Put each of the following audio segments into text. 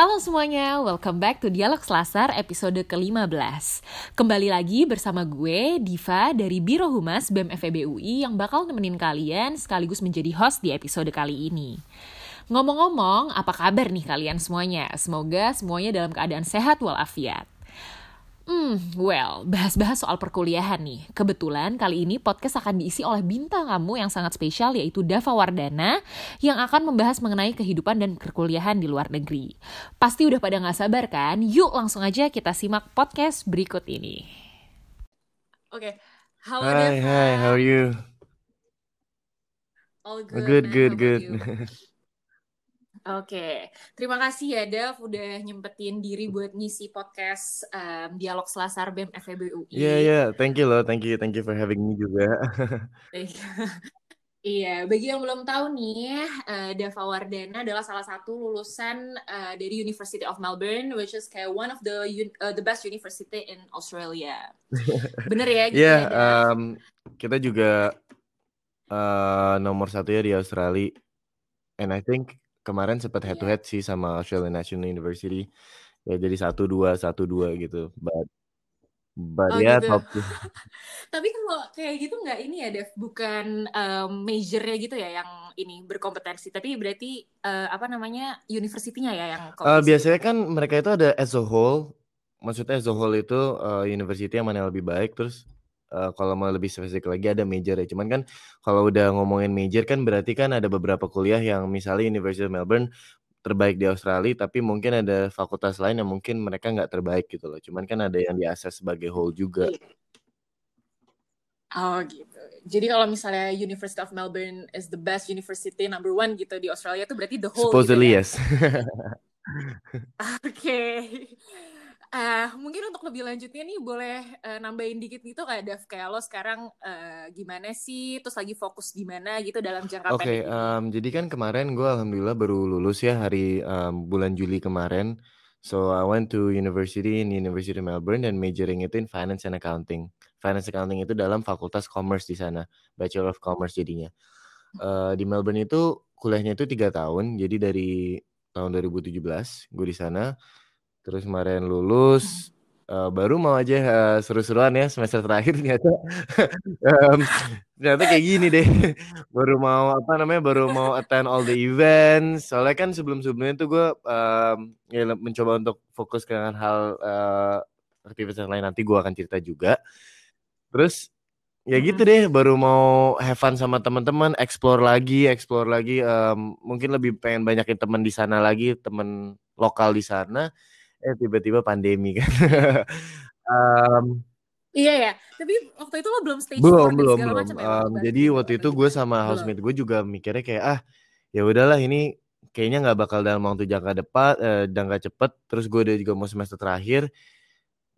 Halo semuanya, welcome back to Dialog Selasar episode ke-15. Kembali lagi bersama gue, Diva dari Biro Humas BEM FEB UI yang bakal nemenin kalian sekaligus menjadi host di episode kali ini. Ngomong-ngomong, apa kabar nih kalian semuanya? Semoga semuanya dalam keadaan sehat walafiat. Hmm, well, bahas-bahas soal perkuliahan nih. Kebetulan kali ini podcast akan diisi oleh bintang kamu yang sangat spesial yaitu Dava Wardana yang akan membahas mengenai kehidupan dan perkuliahan di luar negeri. Pasti udah pada nggak sabar kan? Yuk langsung aja kita simak podcast berikut ini. Oke, okay. halo Hi, Dava. hi, how are you? All good, good, good, good. Oke, terima kasih ya Dav udah nyempetin diri buat ngisi podcast um, Dialog Selasar BEM FEB UI. Iya, yeah, iya, yeah. thank you loh, thank you, thank you for having me juga. Iya, bagi yang belum tahu nih, uh, Dava Wardana adalah salah satu lulusan uh, dari University of Melbourne, which is kayak one of the uh, the best university in Australia. Bener ya? Gitu yeah, ya, um, kita juga uh, nomor satu ya di Australia, and I think kemarin sempat head to iya. head sih sama Australian National University. Ya jadi satu dua satu dua gitu. But but oh, ya gitu. top tapi kalau kayak gitu nggak ini ya Dev? Bukan um, majornya gitu ya yang ini berkompetensi. Tapi berarti uh, apa namanya universitinya ya yang uh, biasanya kan mereka itu ada as a whole. Maksudnya as a whole itu uh, university yang mana yang lebih baik terus uh, kalau mau lebih spesifik lagi ada major ya. Cuman kan kalau udah ngomongin major kan berarti kan ada beberapa kuliah yang misalnya University of Melbourne terbaik di Australia, tapi mungkin ada fakultas lain yang mungkin mereka nggak terbaik gitu loh. Cuman kan ada yang diakses sebagai whole juga. Iya. Oh gitu. Jadi kalau misalnya University of Melbourne is the best university number one gitu di Australia itu berarti the whole. Supposedly gitu ya? yes. Oke. okay. Uh, mungkin untuk lebih lanjutnya nih boleh uh, nambahin dikit gitu kayak Dev kayak lo sekarang uh, gimana sih terus lagi fokus di mana gitu dalam jangka Oke, okay, um, jadi kan kemarin gue alhamdulillah baru lulus ya hari um, bulan Juli kemarin. So I went to university in University of Melbourne dan majoring itu in finance and accounting. Finance accounting itu dalam fakultas commerce di sana, Bachelor of Commerce jadinya. Uh, di Melbourne itu kuliahnya itu tiga tahun, jadi dari tahun 2017 gue di sana Terus kemarin lulus, uh, baru mau aja uh, seru-seruan ya semester terakhir ternyata um, ternyata kayak gini deh. Baru mau apa namanya, baru mau attend all the events. Soalnya kan sebelum-sebelumnya tuh gue um, ya mencoba untuk fokus ke hal uh, aktivitas lain nanti gue akan cerita juga. Terus ya gitu deh baru mau have fun sama teman-teman explore lagi explore lagi um, mungkin lebih pengen banyakin teman di sana lagi teman lokal di sana eh tiba-tiba pandemi kan. um, Iya ya, tapi waktu itu lo belum stage belum belum belum. Macam ya, um, jadi waktu itu gue sama housemate gue juga mikirnya kayak ah ya udahlah ini kayaknya nggak bakal dalam waktu jangka depan, eh, jangka cepet. Terus gue udah juga mau semester terakhir.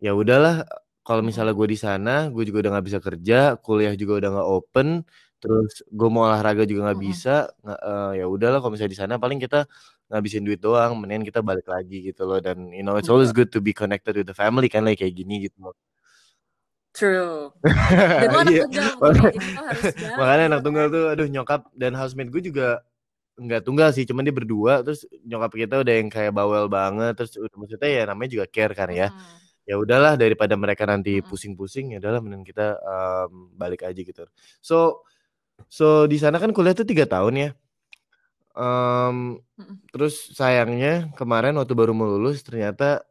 Ya udahlah, kalau misalnya gue di sana, gue juga udah nggak bisa kerja, kuliah juga udah nggak open. Terus gue mau olahraga juga nggak bisa. Nggak, uh, ya udahlah, kalau misalnya di sana paling kita ngabisin duit doang, mendingan kita balik lagi gitu loh dan you know it's always good to be connected with the family kan like kayak gini gitu loh. True. Dan anak iya. tunggal, makanya anak tunggal tuh, aduh nyokap dan housemate gue juga nggak tunggal sih, cuman dia berdua, terus nyokap kita udah yang kayak bawel banget, terus udah maksudnya ya namanya juga care kan ya. Hmm. Ya udahlah daripada mereka nanti pusing-pusing, ya udahlah mending kita um, balik aja gitu. So, so di sana kan kuliah tuh tiga tahun ya. Um, terus sayangnya kemarin waktu baru mau lulus ternyata,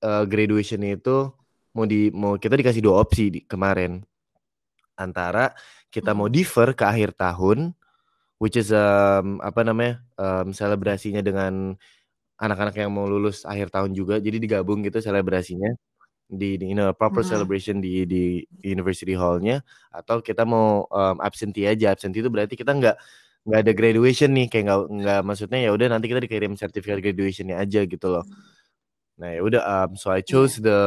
uh, graduation itu mau di mau kita dikasih dua opsi di kemarin. Antara kita mau defer ke akhir tahun, which is, um, apa namanya, um, selebrasinya dengan anak-anak yang mau lulus akhir tahun juga, jadi digabung gitu selebrasinya di di you know, proper celebration di di university hall-nya, atau kita mau, um, absentee aja. Absentee itu berarti kita nggak nggak ada graduation nih kayak nggak nggak maksudnya ya udah nanti kita dikirim sertifikat graduationnya aja gitu loh. Nah ya udah um, so I chose the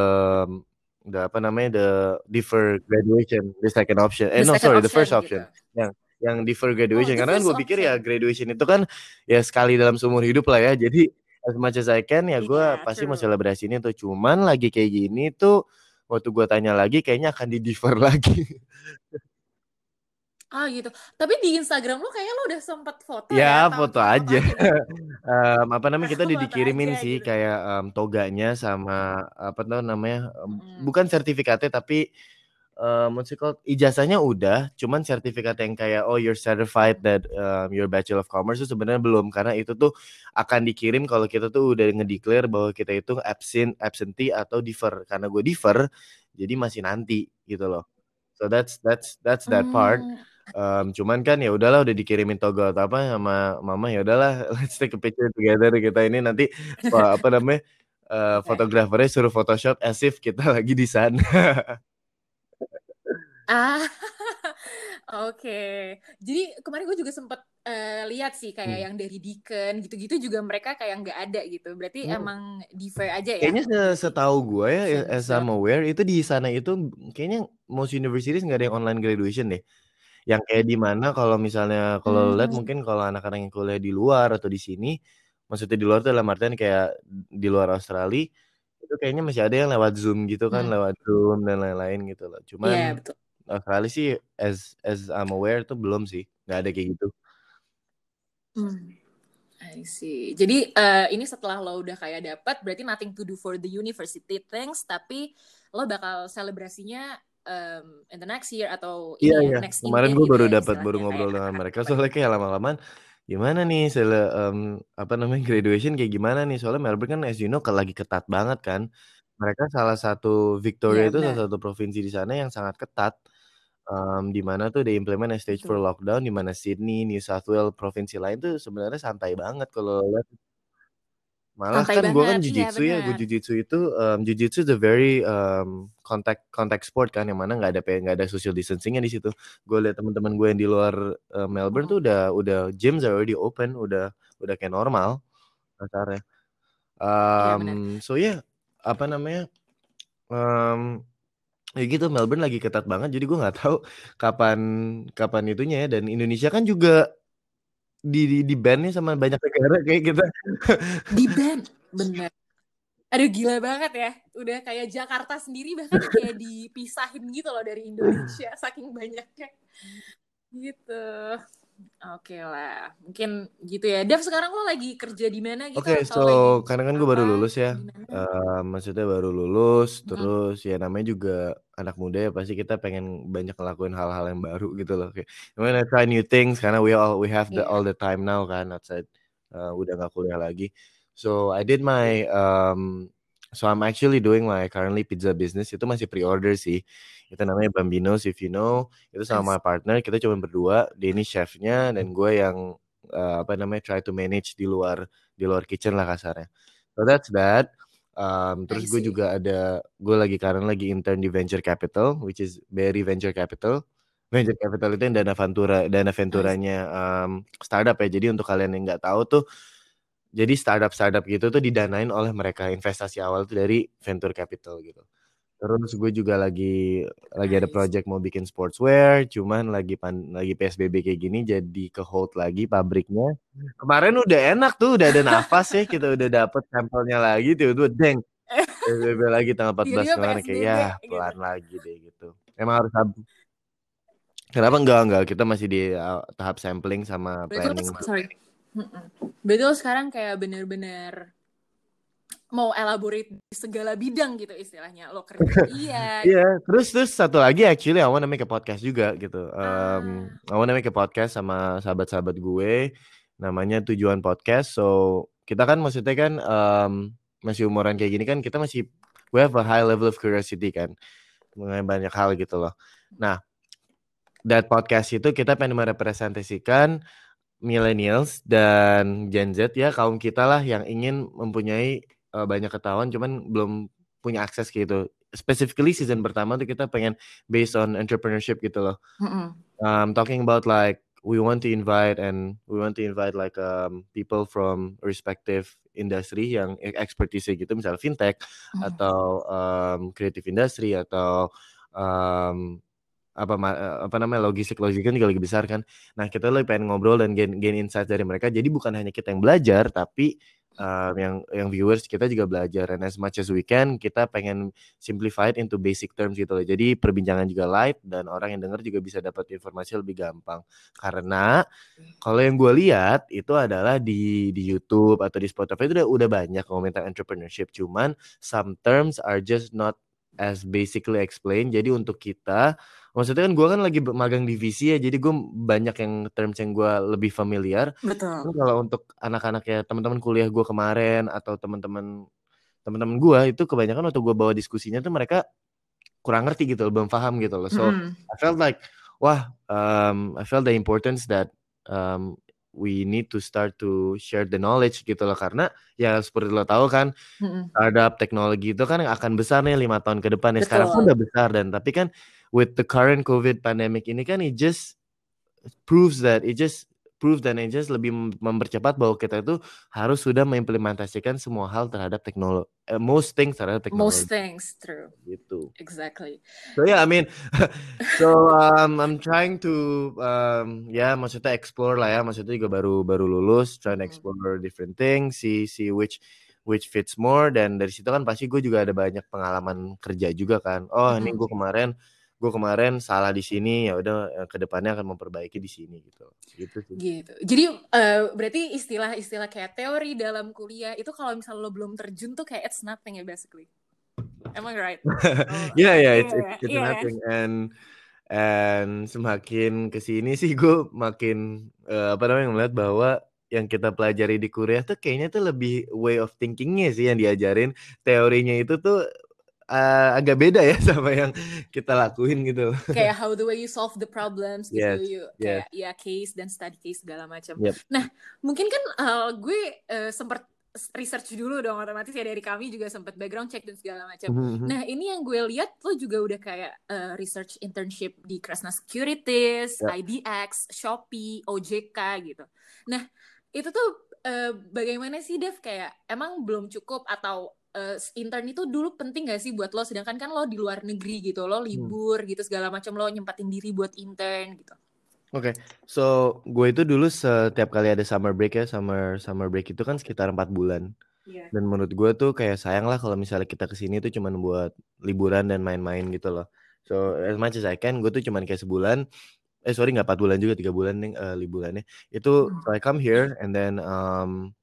the apa namanya the defer graduation the second option. Eh the no sorry option, the first option. Gitu. yang yang defer graduation. oh, karena kan gue pikir ya graduation itu kan ya sekali dalam seumur hidup lah ya. Jadi as much as I can ya gue yeah, pasti true. mau selebrasi ini tuh. Cuman lagi kayak gini tuh waktu gue tanya lagi kayaknya akan di defer lagi Ah gitu. Tapi di Instagram lu kayaknya lu udah sempet foto ya? Ya foto aja. um, apa namanya kita udah dikirimin sih gitu. kayak um, toganya sama apa tuh namanya um, hmm. bukan sertifikatnya tapi uh, called ijazahnya udah, cuman sertifikat yang kayak oh you're certified that um, your Bachelor of Commerce itu sebenarnya belum karena itu tuh akan dikirim kalau kita tuh udah ngedeclare bahwa kita itu absent, absentee atau defer. Karena gue defer, jadi masih nanti gitu loh. So that's that's that's that part. Um, cuman kan ya udahlah udah dikirimin toggle atau apa sama mama ya udahlah let's take a picture together kita ini nanti apa, apa namanya uh, fotografernya suruh Photoshop as if kita lagi di sana. Ah, oke. Jadi kemarin gue juga sempet uh, lihat sih kayak hmm. yang dari Deacon gitu-gitu juga mereka kayak nggak ada gitu. Berarti hmm. emang defer aja ya? Kayaknya setahu gue ya, as I'm aware itu di sana itu kayaknya most universities nggak ada yang online graduation deh. Yang kayak di mana kalau misalnya kalau hmm. lihat mungkin kalau anak-anak yang kuliah di luar atau di sini, maksudnya di luar tuh dalam artian kayak di luar Australia itu kayaknya masih ada yang lewat Zoom gitu kan, hmm. lewat Zoom dan lain-lain gitu loh. Cuman yeah, betul Australia sih as as I'm aware tuh belum sih, nggak ada kayak gitu. Hmm. I see. Jadi uh, ini setelah lo udah kayak dapat, berarti nothing to do for the university things, tapi lo bakal selebrasinya um, in the next year atau iya, yeah, yeah. next Kemarin gue baru gitu ya, dapat baru ngobrol dengan mereka. soalnya kayak lama-lama gimana nih sele um, apa namanya graduation kayak gimana nih? Soalnya Melbourne kan as you know lagi ketat banget kan. Mereka salah satu Victoria yeah, itu salah satu provinsi di sana yang sangat ketat. Um, di mana tuh they implement a stage for lockdown, di mana Sydney, New South Wales, provinsi lain tuh sebenarnya santai banget kalau lihat. Malah Santai kan gue kan iya jujitsu ya, gue jujitsu itu um, jujitsu the very um, contact contact sport kan, yang mana nggak ada nggak ada social distancingnya di situ. Gue lihat teman-teman gue yang di luar uh, Melbourne tuh oh. udah udah gyms are already open, udah udah kayak normal kasarnya. Iya Um, so ya yeah, apa namanya? Um, Ya gitu Melbourne lagi ketat banget jadi gue nggak tahu kapan kapan itunya ya dan Indonesia kan juga di di, di ban nih sama banyak negara kayak kita. Di ban, bener. Aduh gila banget ya. Udah kayak Jakarta sendiri bahkan kayak dipisahin gitu loh dari Indonesia saking banyaknya. Gitu. Oke lah, mungkin gitu ya. Dev sekarang lo lagi kerja di mana gitu? Oke, so karena kan gue baru lulus ya, uh, maksudnya baru lulus, hmm. terus ya namanya juga anak muda ya pasti kita pengen banyak ngelakuin hal-hal yang baru gitu loh. Kayak, gimana try new things karena we all we have the yeah. all the time now kan outside, uh, udah gak kuliah lagi. So I did my um, so I'm actually doing my currently pizza business. Itu masih pre-order sih. Itu namanya Bambinos if you know. Itu sama yes. partner kita cuma berdua. Ini chefnya dan gue yang uh, apa namanya try to manage di luar di luar kitchen lah kasarnya. So that's that. Um, terus gue juga ada gue lagi karena lagi intern di venture capital which is Berry Venture Capital. Venture capital itu yang dana ventura dana venturanya um, startup ya. Jadi untuk kalian yang nggak tahu tuh jadi startup startup gitu tuh didanain oleh mereka investasi awal tuh dari venture capital gitu Terus gue juga lagi lagi ada project mau bikin sportswear, cuman lagi pan, lagi PSBB kayak gini jadi ke hold lagi pabriknya. Kemarin udah enak tuh, udah ada nafas ya, kita udah dapet sampelnya lagi, tuh tuh deng. PSBB lagi tanggal 14 kemarin kayak ya gitu. pelan lagi deh gitu. Emang harus Kenapa enggak enggak kita masih di uh, tahap sampling sama planning. Sorry. Betul sekarang kayak bener-bener mau elaborate di segala bidang gitu istilahnya. Lo kerja iya. Iya yeah, terus terus satu lagi actually I wanna make a podcast juga gitu. Um, ah. I wanna make a podcast sama sahabat-sahabat gue namanya tujuan podcast. So kita kan maksudnya kan um, masih umuran kayak gini kan kita masih we have a high level of curiosity kan mengenai banyak hal gitu loh. Nah that podcast itu kita pengen merepresentasikan millennials dan Gen Z ya kaum kita lah yang ingin mempunyai uh, banyak ketahuan cuman belum punya akses gitu. Specifically season pertama tuh kita pengen based on entrepreneurship gitu loh. Mm-hmm. Um, talking about like we want to invite and we want to invite like um, people from respective industry yang e, expertise gitu misalnya fintech mm-hmm. atau um, creative industry atau um, apa apa namanya logistik logistik kan juga lagi besar kan. Nah kita lebih pengen ngobrol dan gain gain insight dari mereka. Jadi bukan hanya kita yang belajar tapi um, yang yang viewers kita juga belajar and as much as we can kita pengen simplify it into basic terms gitu loh. Jadi perbincangan juga light dan orang yang dengar juga bisa dapat informasi lebih gampang. Karena kalau yang gue lihat itu adalah di di YouTube atau di Spotify itu udah udah banyak komentar entrepreneurship. Cuman some terms are just not as basically explained. Jadi untuk kita maksudnya kan gue kan lagi magang divisi ya jadi gue banyak yang terms yang gue lebih familiar. Betul. Kalau untuk anak-anak ya teman-teman kuliah gue kemarin atau teman-teman teman-teman gue itu kebanyakan waktu gue bawa diskusinya tuh mereka kurang ngerti gitu loh belum paham gitu loh. So hmm. I felt like wah um, I felt the importance that um, we need to start to share the knowledge gitu loh. Karena ya seperti lo tahu kan mm-hmm. startup teknologi itu kan akan besar nih lima tahun ke depan ya. Sekarang pun udah besar dan tapi kan with the current COVID pandemic ini kan it just proves that it just proves dan it just lebih mempercepat bahwa kita itu harus sudah mengimplementasikan semua hal terhadap teknologi uh, most things terhadap teknologi. most things true. Gitu. Exactly. So yeah I mean so um, I'm trying to um, ya yeah, maksudnya explore lah ya. Maksudnya juga baru baru lulus trying to explore different things see see which which fits more. Dan dari situ kan pasti gue juga ada banyak pengalaman kerja juga kan. Oh ini gue kemarin gue kemarin salah di sini ya udah eh, ke depannya akan memperbaiki di sini gitu. Gitu sih. Gitu. Jadi uh, berarti istilah-istilah kayak teori dalam kuliah itu kalau misalnya lo belum terjun tuh kayak it's nothing ya basically. Am I right? Oh, yeah yeah it's, it's, it's yeah. nothing. And and semakin ke sini sih gue makin uh, apa namanya ngeliat bahwa yang kita pelajari di kuliah tuh kayaknya tuh lebih way of thinkingnya sih yang diajarin. Teorinya itu tuh uh, agak beda ya sama yang kita lakuin gitu. Kayak how the way you solve the problems gitu, yes, you, kayak yes. ya case dan study case segala macam. Yep. Nah, mungkin kan uh, gue uh, sempat research dulu dong otomatis ya dari kami juga sempat background check dan segala macam. Mm-hmm. Nah ini yang gue lihat lo juga udah kayak uh, research internship di Kresna Securities, yep. IDX, Shopee, OJK gitu. Nah itu tuh uh, bagaimana sih Dev kayak emang belum cukup atau uh, intern itu dulu penting gak sih buat lo sedangkan kan lo di luar negeri gitu lo hmm. libur hmm. gitu segala macam lo nyempatin diri buat intern gitu Oke, okay. so gue itu dulu setiap kali ada summer break ya, summer summer break itu kan sekitar empat bulan. Yeah. Dan menurut gue tuh kayak sayang lah kalau misalnya kita ke sini tuh cuma buat liburan dan main-main gitu loh. So as much as I can, gue tuh cuma kayak sebulan. Eh sorry nggak empat bulan juga, tiga bulan nih uh, liburannya. Itu hmm. so I come here and then um,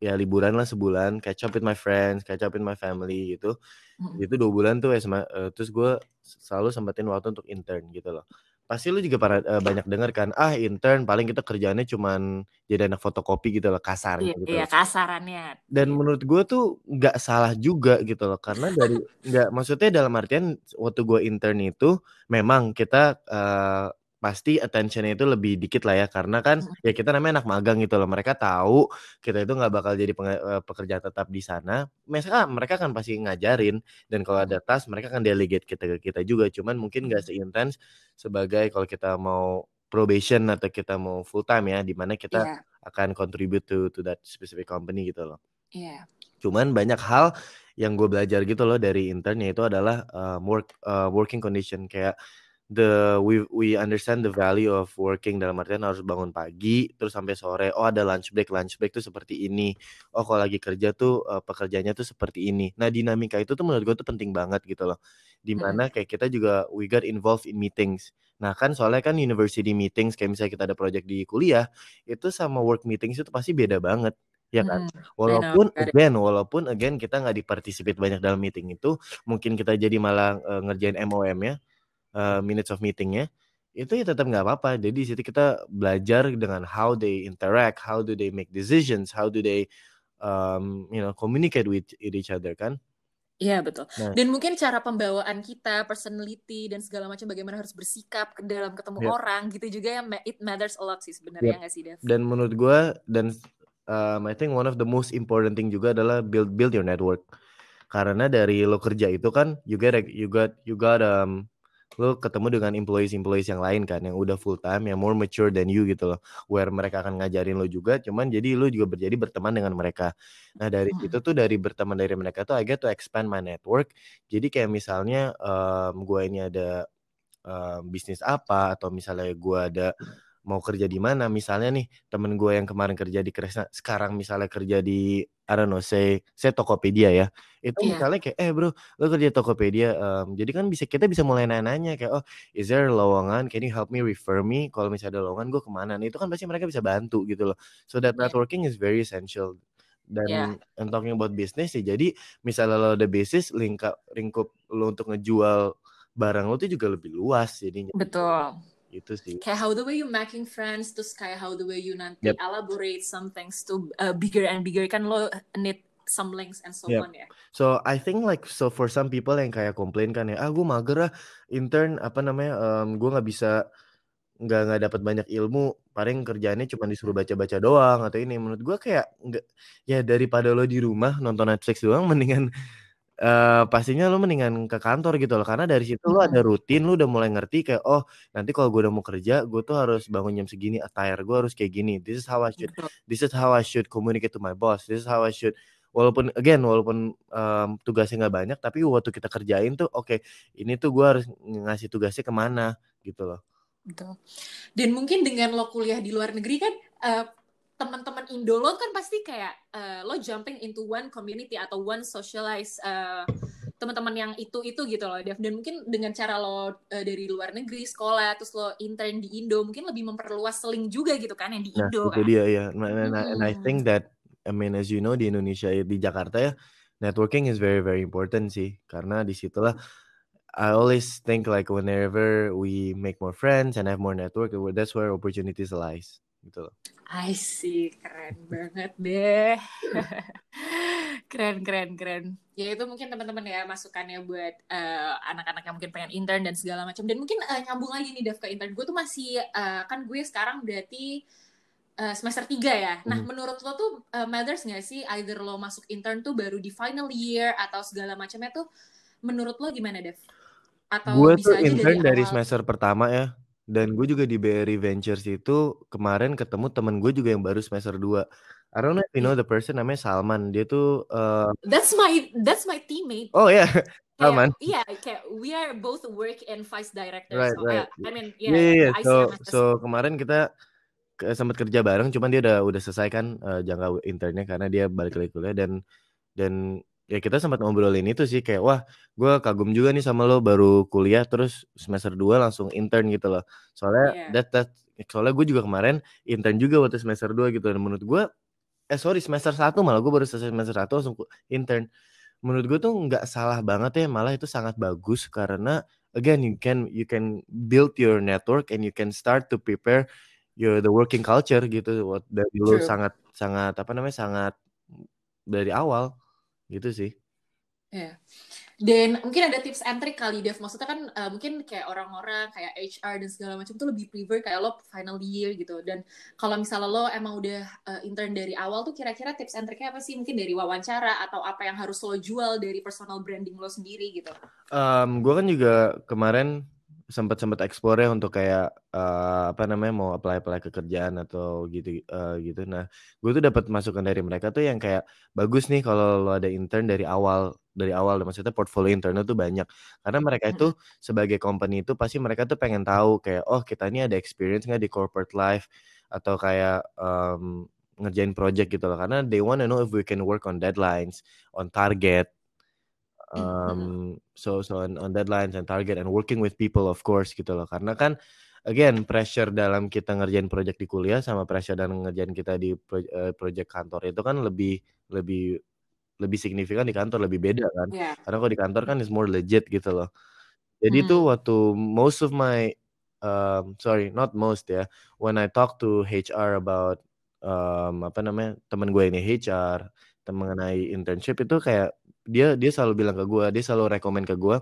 ya liburan lah sebulan catch up with my friends catch up with my family gitu. Hmm. itu dua bulan tuh ya sama uh, terus gue selalu sempetin waktu untuk intern gitu loh. Pasti lu juga para, uh, banyak dengar kan ah intern paling kita kerjaannya cuman jadi anak fotokopi gitu loh kasarnya iya, gitu iya kasarannya. Dan menurut gue tuh nggak salah juga gitu loh karena dari nggak maksudnya dalam artian waktu gue intern itu memang kita uh, pasti attentionnya itu lebih dikit lah ya karena kan ya kita namanya anak magang gitu loh mereka tahu kita itu nggak bakal jadi eh, pekerja tetap di sana mereka mereka kan pasti ngajarin dan kalau ada tas mereka kan delegate kita ke kita juga cuman mungkin nggak seintens sebagai kalau kita mau probation atau kita mau full time ya di mana kita yeah. akan contribute to to that specific company gitu loh. Yeah. Cuman banyak hal yang gue belajar gitu loh dari internnya itu adalah uh, work uh, working condition kayak the we we understand the value of working dalam artian harus bangun pagi terus sampai sore oh ada lunch break lunch break tuh seperti ini. Oh kalau lagi kerja tuh uh, pekerjaannya tuh seperti ini. Nah dinamika itu tuh menurut gue tuh penting banget gitu loh. Di mana kayak kita juga we got involved in meetings. Nah kan soalnya kan university meetings kayak misalnya kita ada project di kuliah itu sama work meetings itu pasti beda banget ya kan? Walaupun again walaupun again kita nggak diparticipate banyak dalam meeting itu mungkin kita jadi malah uh, ngerjain MOM ya uh, minutes of meetingnya itu ya tetap nggak apa-apa jadi di situ kita belajar dengan how they interact how do they make decisions how do they um, you know communicate with each other kan Iya betul. Nah, dan mungkin cara pembawaan kita, personality dan segala macam bagaimana harus bersikap dalam ketemu yeah. orang gitu juga yang it matters a lot sih sebenarnya yeah. nggak sih Dev? Dan menurut gue dan um, I think one of the most important thing juga adalah build build your network. Karena dari lo kerja itu kan you get you got you got um lo ketemu dengan employees-employees yang lain kan yang udah full time yang more mature than you gitu loh. Where mereka akan ngajarin lo juga cuman jadi lo juga berjadi berteman dengan mereka. Nah dari hmm. itu tuh dari berteman dari mereka tuh I get to expand my network. Jadi kayak misalnya um, gue ini ada um, bisnis apa atau misalnya gue ada mau kerja di mana. Misalnya nih temen gue yang kemarin kerja di Kresna sekarang misalnya kerja di I don't know say saya Tokopedia ya. Itu yeah. misalnya kayak eh bro lo kerja Tokopedia um, jadi kan bisa kita bisa mulai nanya-nanya kayak oh is there lowongan? Can you help me refer me? Kalau misalnya ada lowongan gue ke mana? Nah, itu kan pasti mereka bisa bantu gitu loh. So that yeah. networking is very essential. Dan yeah. and talking about business sih jadi misalnya lo ada bisnis lingkup lingkup lo untuk ngejual barang lo tuh juga lebih luas jadinya. Betul itu sih kayak how the way you making friends terus kayak how the way you nanti yep. elaborate some things to uh, bigger and bigger kan lo need some links and so yep. on ya so I think like so for some people yang kayak komplain kan ya ah gue mager ah intern apa namanya um, gue nggak bisa nggak nggak dapat banyak ilmu paling kerjaannya cuma disuruh baca-baca doang atau ini menurut gue kayak nggak ya daripada lo di rumah nonton Netflix doang mendingan uh, pastinya lo mendingan ke kantor gitu loh karena dari situ lo ada rutin lo udah mulai ngerti kayak oh nanti kalau gue udah mau kerja gue tuh harus bangun jam segini attire gue harus kayak gini this is how I should this is how I should communicate to my boss this is how I should walaupun again walaupun um, tugasnya nggak banyak tapi waktu kita kerjain tuh oke okay, ini tuh gue harus ngasih tugasnya ke mana gitu loh. Betul. Dan mungkin dengan lo kuliah di luar negeri kan uh, teman-teman Indo lo kan pasti kayak uh, lo jumping into one community atau one socialize uh, teman-teman yang itu itu gitu loh Dev. Dan mungkin dengan cara lo uh, dari luar negeri sekolah terus lo intern di Indo mungkin lebih memperluas seling juga gitu kan yang di nah, Indo itu kan? dia ya and, and, and I think that I mean as you know di Indonesia di Jakarta ya networking is very very important sih. Karena di situlah I always think like whenever we make more friends and have more network that's where opportunities lies gitu loh. I see, keren banget deh. keren, keren, keren. Ya itu mungkin teman-teman ya masukannya buat uh, anak-anak yang mungkin pengen intern dan segala macam. Dan mungkin uh, nyambung lagi nih Dev ke intern. Gue tuh masih, uh, kan gue sekarang berarti uh, semester 3 ya. Nah hmm. menurut lo tuh uh, matters gak sih either lo masuk intern tuh baru di final year atau segala macamnya tuh menurut lo gimana Dev? Atau gue tuh intern dari, dari semester pertama ya dan gue juga di BRI Ventures itu kemarin ketemu temen gue juga yang baru semester 2. I don't know if you know the person namanya Salman. Dia tuh uh... That's my that's my teammate. Oh ya, yeah. Salman. Iya, yeah, kayak we are both work in vice director. Right, so, right. Uh, I mean, yeah, yeah, yeah. So so kemarin kita sempat kerja bareng, cuman dia udah udah selesai kan uh, jangka internnya karena dia balik lagi kuliah dan dan ya kita sempat ngobrolin itu sih kayak wah gue kagum juga nih sama lo baru kuliah terus semester 2 langsung intern gitu loh. Soalnya yeah. that that soalnya gue juga kemarin intern juga waktu semester 2 gitu dan menurut gue eh sorry semester 1 malah gue baru selesai semester 1 langsung intern. Menurut gue tuh nggak salah banget ya malah itu sangat bagus karena again you can you can build your network and you can start to prepare your the working culture gitu dari lo sangat sangat apa namanya sangat dari awal gitu sih. Ya. Dan mungkin ada tips and trick kali Dev. Maksudnya kan uh, mungkin kayak orang-orang kayak HR dan segala macam tuh lebih prefer kayak lo final year gitu. Dan kalau misalnya lo emang udah uh, intern dari awal tuh kira-kira tips and tricknya apa sih? Mungkin dari wawancara atau apa yang harus lo jual dari personal branding lo sendiri gitu. Um, gue kan juga kemarin sempat sempat explore ya untuk kayak uh, apa namanya mau apply apply ke kerjaan atau gitu uh, gitu. Nah gue tuh dapat masukan dari mereka tuh yang kayak bagus nih kalau lo ada intern dari awal dari awal maksudnya portfolio intern tuh banyak. Karena mereka itu sebagai company itu pasti mereka tuh pengen tahu kayak oh kita ini ada experience nggak di corporate life atau kayak um, ngerjain project gitu loh. Karena they wanna know if we can work on deadlines on target um, so so on, on deadlines and target and working with people of course gitu loh karena kan again pressure dalam kita ngerjain project di kuliah sama pressure dalam ngerjain kita di pro, uh, project kantor itu kan lebih lebih lebih signifikan di kantor lebih beda kan yeah. karena kalau di kantor kan is more legit gitu loh jadi hmm. waktu most of my um, sorry not most ya when I talk to HR about um, apa namanya teman gue ini HR mengenai internship itu kayak dia dia selalu bilang ke gue dia selalu rekomend ke gue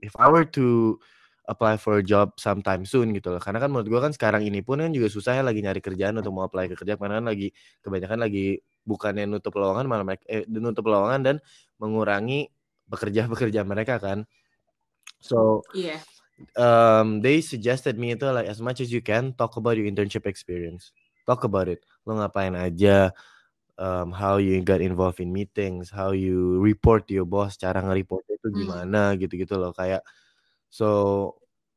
if I were to apply for a job sometime soon gitu loh. Karena kan menurut gue kan sekarang ini pun kan juga susah ya lagi nyari kerjaan untuk mau apply ke kerja. Karena kan lagi kebanyakan lagi bukannya nutup lowongan malah mereka eh, nutup lowongan dan mengurangi pekerja-pekerja mereka kan. So yeah. um, they suggested me itu like as much as you can talk about your internship experience. Talk about it. Lo ngapain aja um, how you got involved in meetings, how you report to your boss, cara nge-report itu hmm. gimana gitu-gitu loh kayak so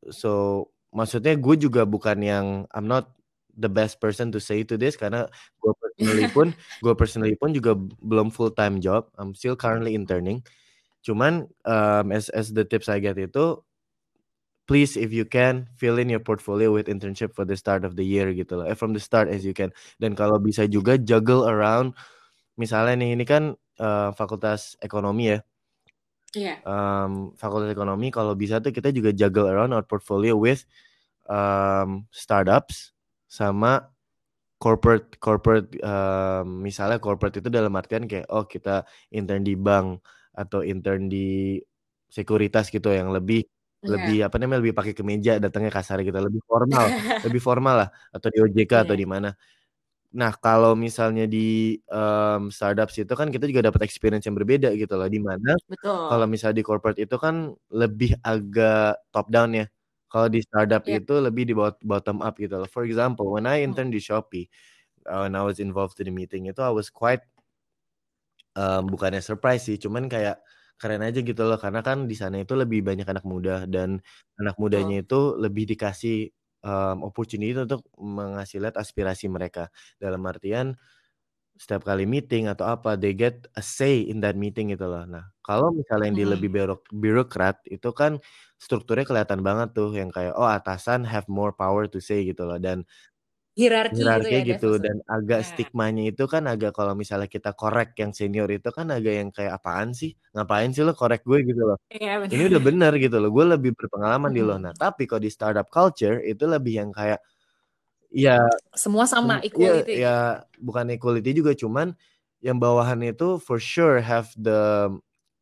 so maksudnya gue juga bukan yang I'm not the best person to say to this karena gue personally pun gue personally pun juga belum full time job. I'm still currently interning. Cuman um, as as the tips I get itu please if you can fill in your portfolio with internship for the start of the year gitu loh. Eh, from the start as you can. Dan kalau bisa juga juggle around misalnya nih ini kan uh, fakultas ekonomi ya. Iya. Yeah. Um, fakultas ekonomi kalau bisa tuh kita juga juggle around our portfolio with um, startups sama corporate corporate um, misalnya corporate itu dalam artian kayak oh kita intern di bank atau intern di sekuritas gitu yang lebih. Lebih apa namanya lebih pakai kemeja datangnya kasar gitu lebih formal lebih formal lah atau di OJK yeah. atau di mana nah kalau misalnya di um, startups itu kan kita juga dapat experience yang berbeda gitu loh di mana kalau misalnya di corporate itu kan lebih agak top down ya kalau di startup yeah. itu lebih di bottom up gitu loh. For example, when I intern di Shopee, uh, when I was involved in the meeting itu I was quite um, bukannya surprise sih, cuman kayak keren aja gitu loh karena kan di sana itu lebih banyak anak muda dan anak mudanya oh. itu lebih dikasih um, opportunity untuk mengasih lihat aspirasi mereka. Dalam artian setiap kali meeting atau apa they get a say in that meeting gitu loh. Nah, kalau misalnya yang di lebih birok birokrat itu kan strukturnya kelihatan banget tuh yang kayak oh atasan have more power to say gitu loh dan hierarki, hierarki gitu, ya, gitu dan agak nah. stigmanya itu kan agak kalau misalnya kita korek yang senior itu kan agak yang kayak apaan sih ngapain sih lo korek gue gitu loh ya, ini udah bener gitu loh gue lebih berpengalaman di lo nah tapi kalau di startup culture itu lebih yang kayak Iya. Semua sama iya, equality. Ya, ya bukan equality juga cuman yang bawahan itu for sure have the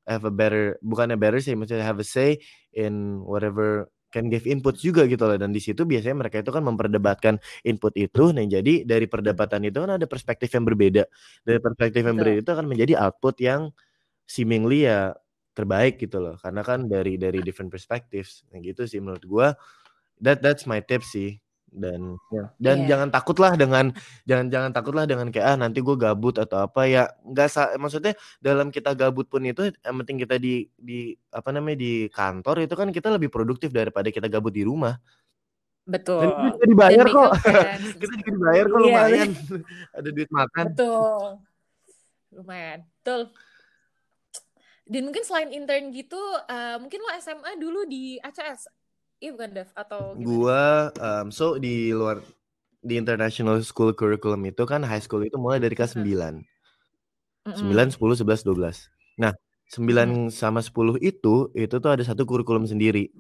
have a better bukannya better sih maksudnya have a say in whatever can give input juga gitu loh. Dan di situ biasanya mereka itu kan memperdebatkan input itu nah jadi dari perdebatan itu kan ada perspektif yang berbeda. Dari perspektif yang berbeda itu akan menjadi output yang seemingly ya terbaik gitu loh. Karena kan dari dari different perspectives. Nah gitu sih menurut gua. That that's my tip sih dan ya. dan yeah. jangan takutlah dengan jangan jangan takutlah dengan kayak ah nanti gue gabut atau apa. Ya nggak maksudnya dalam kita gabut pun itu yang penting kita di di apa namanya di kantor itu kan kita lebih produktif daripada kita gabut di rumah. Betul. Dan kita juga dibayar kok. kita juga dibayar kok lumayan. Ada duit makan. Betul. Lumayan. Betul. Dan mungkin selain intern gitu uh, mungkin lo SMA dulu di ACS Iya bukan Dev atau gimana? Gua um, so di luar di international school curriculum itu kan high school itu mulai dari kelas 9. sembilan 9, 10, 11, 12. Nah, 9 mm. sama 10 itu itu tuh ada satu kurikulum sendiri.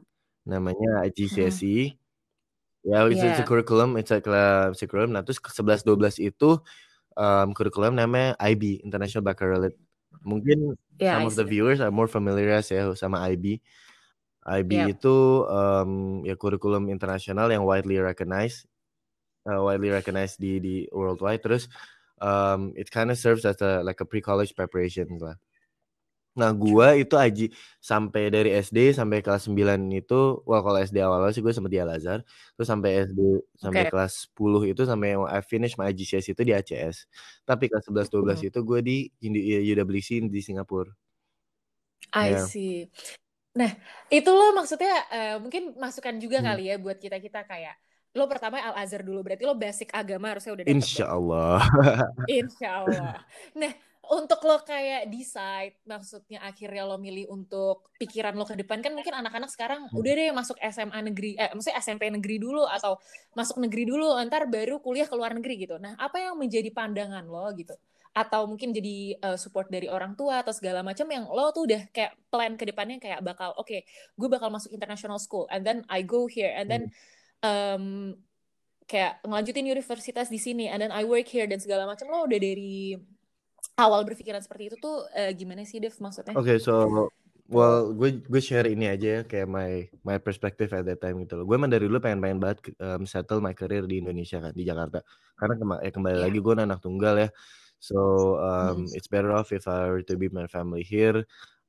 Namanya IGCSE. Mm. Ya, yeah, it's, yeah. it's a curriculum, it's a class curriculum. Nah, terus 11 12 itu um, kurikulum namanya IB, International Baccalaureate. Mungkin yeah, some I of the viewers are more familiar ya sama IB. IB yep. itu um, ya kurikulum internasional yang widely recognized, uh, widely recognized di di worldwide. Terus um, it kind of serves as a like a pre-college preparation lah. Nah, gua itu aji sampai dari SD sampai kelas 9 itu, wah kalau SD awal-awal sih gue sama di Al Azhar, terus sampai SD sampai okay. kelas 10 itu sampai I finish my IGCS itu di ACS. Tapi kelas 11 12 hmm. itu gue di UWC di Singapura. I yeah. see. Nah, itu lo maksudnya uh, mungkin masukan juga hmm. kali ya buat kita-kita kayak lo pertama Al Azhar dulu berarti lo basic agama harusnya udah dapet Insya Allah. Insya Allah. Nah, untuk lo kayak decide maksudnya akhirnya lo milih untuk pikiran lo ke depan kan mungkin anak-anak sekarang hmm. udah deh masuk SMA negeri eh maksudnya SMP negeri dulu atau masuk negeri dulu ntar baru kuliah ke luar negeri gitu. Nah, apa yang menjadi pandangan lo gitu? Atau mungkin jadi uh, support dari orang tua atau segala macam yang lo tuh udah kayak plan ke depannya kayak bakal oke okay, gue bakal masuk international school and then I go here and then um, kayak ngelanjutin universitas di sini and then I work here dan segala macam lo udah dari awal berpikiran seperti itu tuh uh, gimana sih Dev maksudnya? Oke okay, so well gue gue share ini aja ya kayak my my perspective at that time gitu loh. Gue emang dari dulu pengen pengen banget um, settle my career di Indonesia kan di Jakarta karena kema ya kembali yeah. lagi gue anak tunggal ya So um, it's better off if I were to be my family here,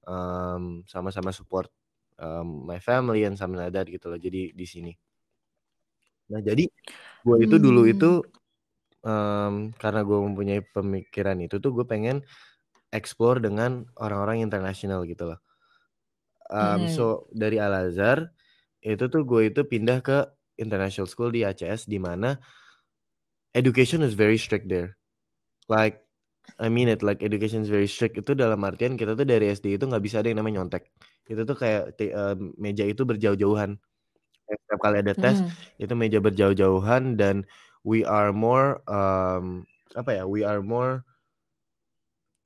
um, sama-sama support um, my family and something like that gitu loh. Jadi di sini. Nah jadi gue itu dulu itu um, karena gue mempunyai pemikiran itu tuh gue pengen explore dengan orang-orang internasional gitu loh. Um, hmm. So dari Al Azhar itu tuh gue itu pindah ke international school di ACS di mana education is very strict there. Like I mean it like education is very strict itu dalam artian kita tuh dari SD itu nggak bisa ada yang namanya nyontek. Itu tuh kayak uh, meja itu berjauh-jauhan. Setiap kali ada tes mm. itu meja berjauh-jauhan dan we are more um, apa ya? We are more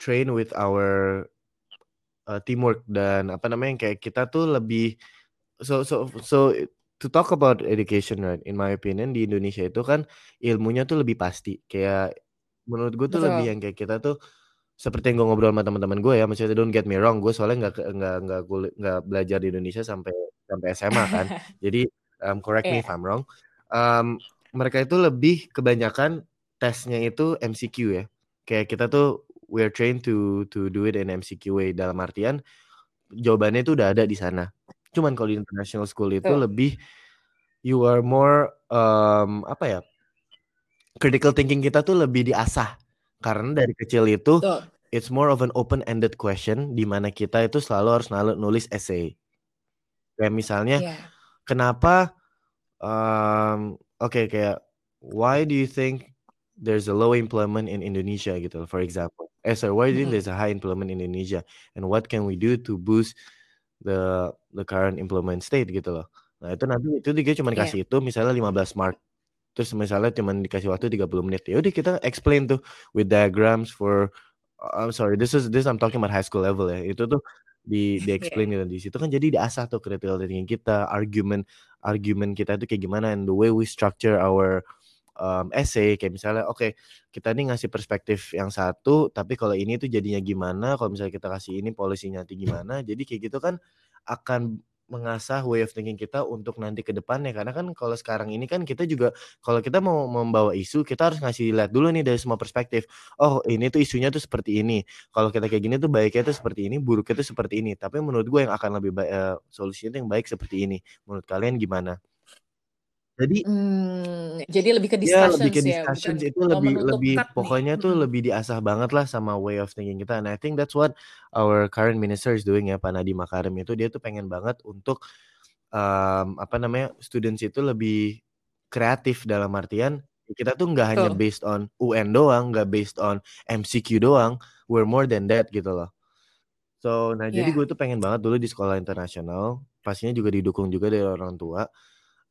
train with our uh, teamwork dan apa namanya kayak kita tuh lebih so so so to talk about education right in my opinion di Indonesia itu kan ilmunya tuh lebih pasti kayak menurut gue tuh Betul. lebih yang kayak kita tuh seperti yang gue ngobrol sama teman-teman gue ya maksudnya don't get me wrong gue soalnya nggak nggak nggak nggak belajar di Indonesia sampai sampai SMA kan jadi um, correct yeah. me if I'm wrong um, mereka itu lebih kebanyakan tesnya itu MCQ ya kayak kita tuh we are trained to to do it in MCQ way dalam artian jawabannya itu udah ada di sana. Cuman kalau di international school itu oh. lebih you are more um, apa ya? Critical thinking kita tuh lebih diasah karena dari kecil itu oh. it's more of an open ended question di mana kita itu selalu harus nulis essay. Kayak misalnya yeah. kenapa um, oke okay, kayak why do you think there's a low employment in Indonesia gitu for example Eh sorry, why do you think there's a high employment in Indonesia and what can we do to boost the the current employment state gitu loh. Nah, itu nanti itu dia cuma yeah. kasih itu misalnya 15 mark. Terus misalnya cuma dikasih waktu 30 menit. Ya udah kita explain tuh with diagrams for uh, I'm sorry, this is this I'm talking about high school level ya. Itu tuh di di explain yeah. di situ kan jadi diasah tuh critical thinking kita, argument argument kita itu kayak gimana and the way we structure our um, essay kayak misalnya oke okay, kita nih ngasih perspektif yang satu tapi kalau ini tuh jadinya gimana kalau misalnya kita kasih ini polisinya nanti gimana jadi kayak gitu kan akan mengasah way of thinking kita untuk nanti ke depannya. Karena kan kalau sekarang ini kan kita juga kalau kita mau membawa isu kita harus ngasih lihat dulu nih dari semua perspektif. Oh ini tuh isunya tuh seperti ini. Kalau kita kayak gini tuh baiknya tuh seperti ini buruknya tuh seperti ini. Tapi menurut gue yang akan lebih baik uh, solusinya yang baik seperti ini. Menurut kalian gimana jadi hmm, jadi lebih ke discussions ya, lebih ke discussions ya, itu lebih lebih pokoknya nih. tuh hmm. lebih diasah banget lah sama way of thinking kita. And I think that's what our current minister is doing ya Pak Nadiem Makarim itu dia tuh pengen banget untuk um, apa namanya students itu lebih kreatif dalam artian kita tuh nggak hanya based on UN doang, nggak based on MCQ doang, we're more than that gitu loh. So, nah yeah. jadi gue tuh pengen banget dulu di sekolah internasional, pastinya juga didukung juga dari orang tua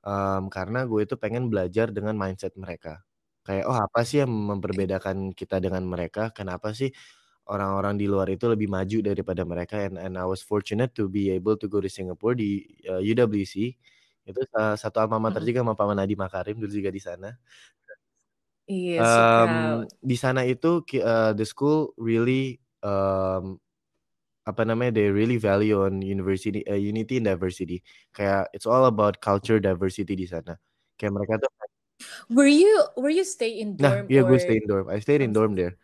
um, karena gue itu pengen belajar dengan mindset mereka. Kayak, oh apa sih yang memperbedakan kita dengan mereka? Kenapa sih orang-orang di luar itu lebih maju daripada mereka? And, and I was fortunate to be able to go to Singapore di uh, UWC. Itu uh, satu alma mater juga sama Pak Nadi Makarim dulu juga di sana. Iya, um, di sana itu uh, the school really um, apa namanya they really value on university uh, unity and diversity. Kayak it's all about culture diversity di sana. Kayak mereka tuh were you were you stay in nah, dorm nah iya gue stay in dorm. I stayed in dorm there.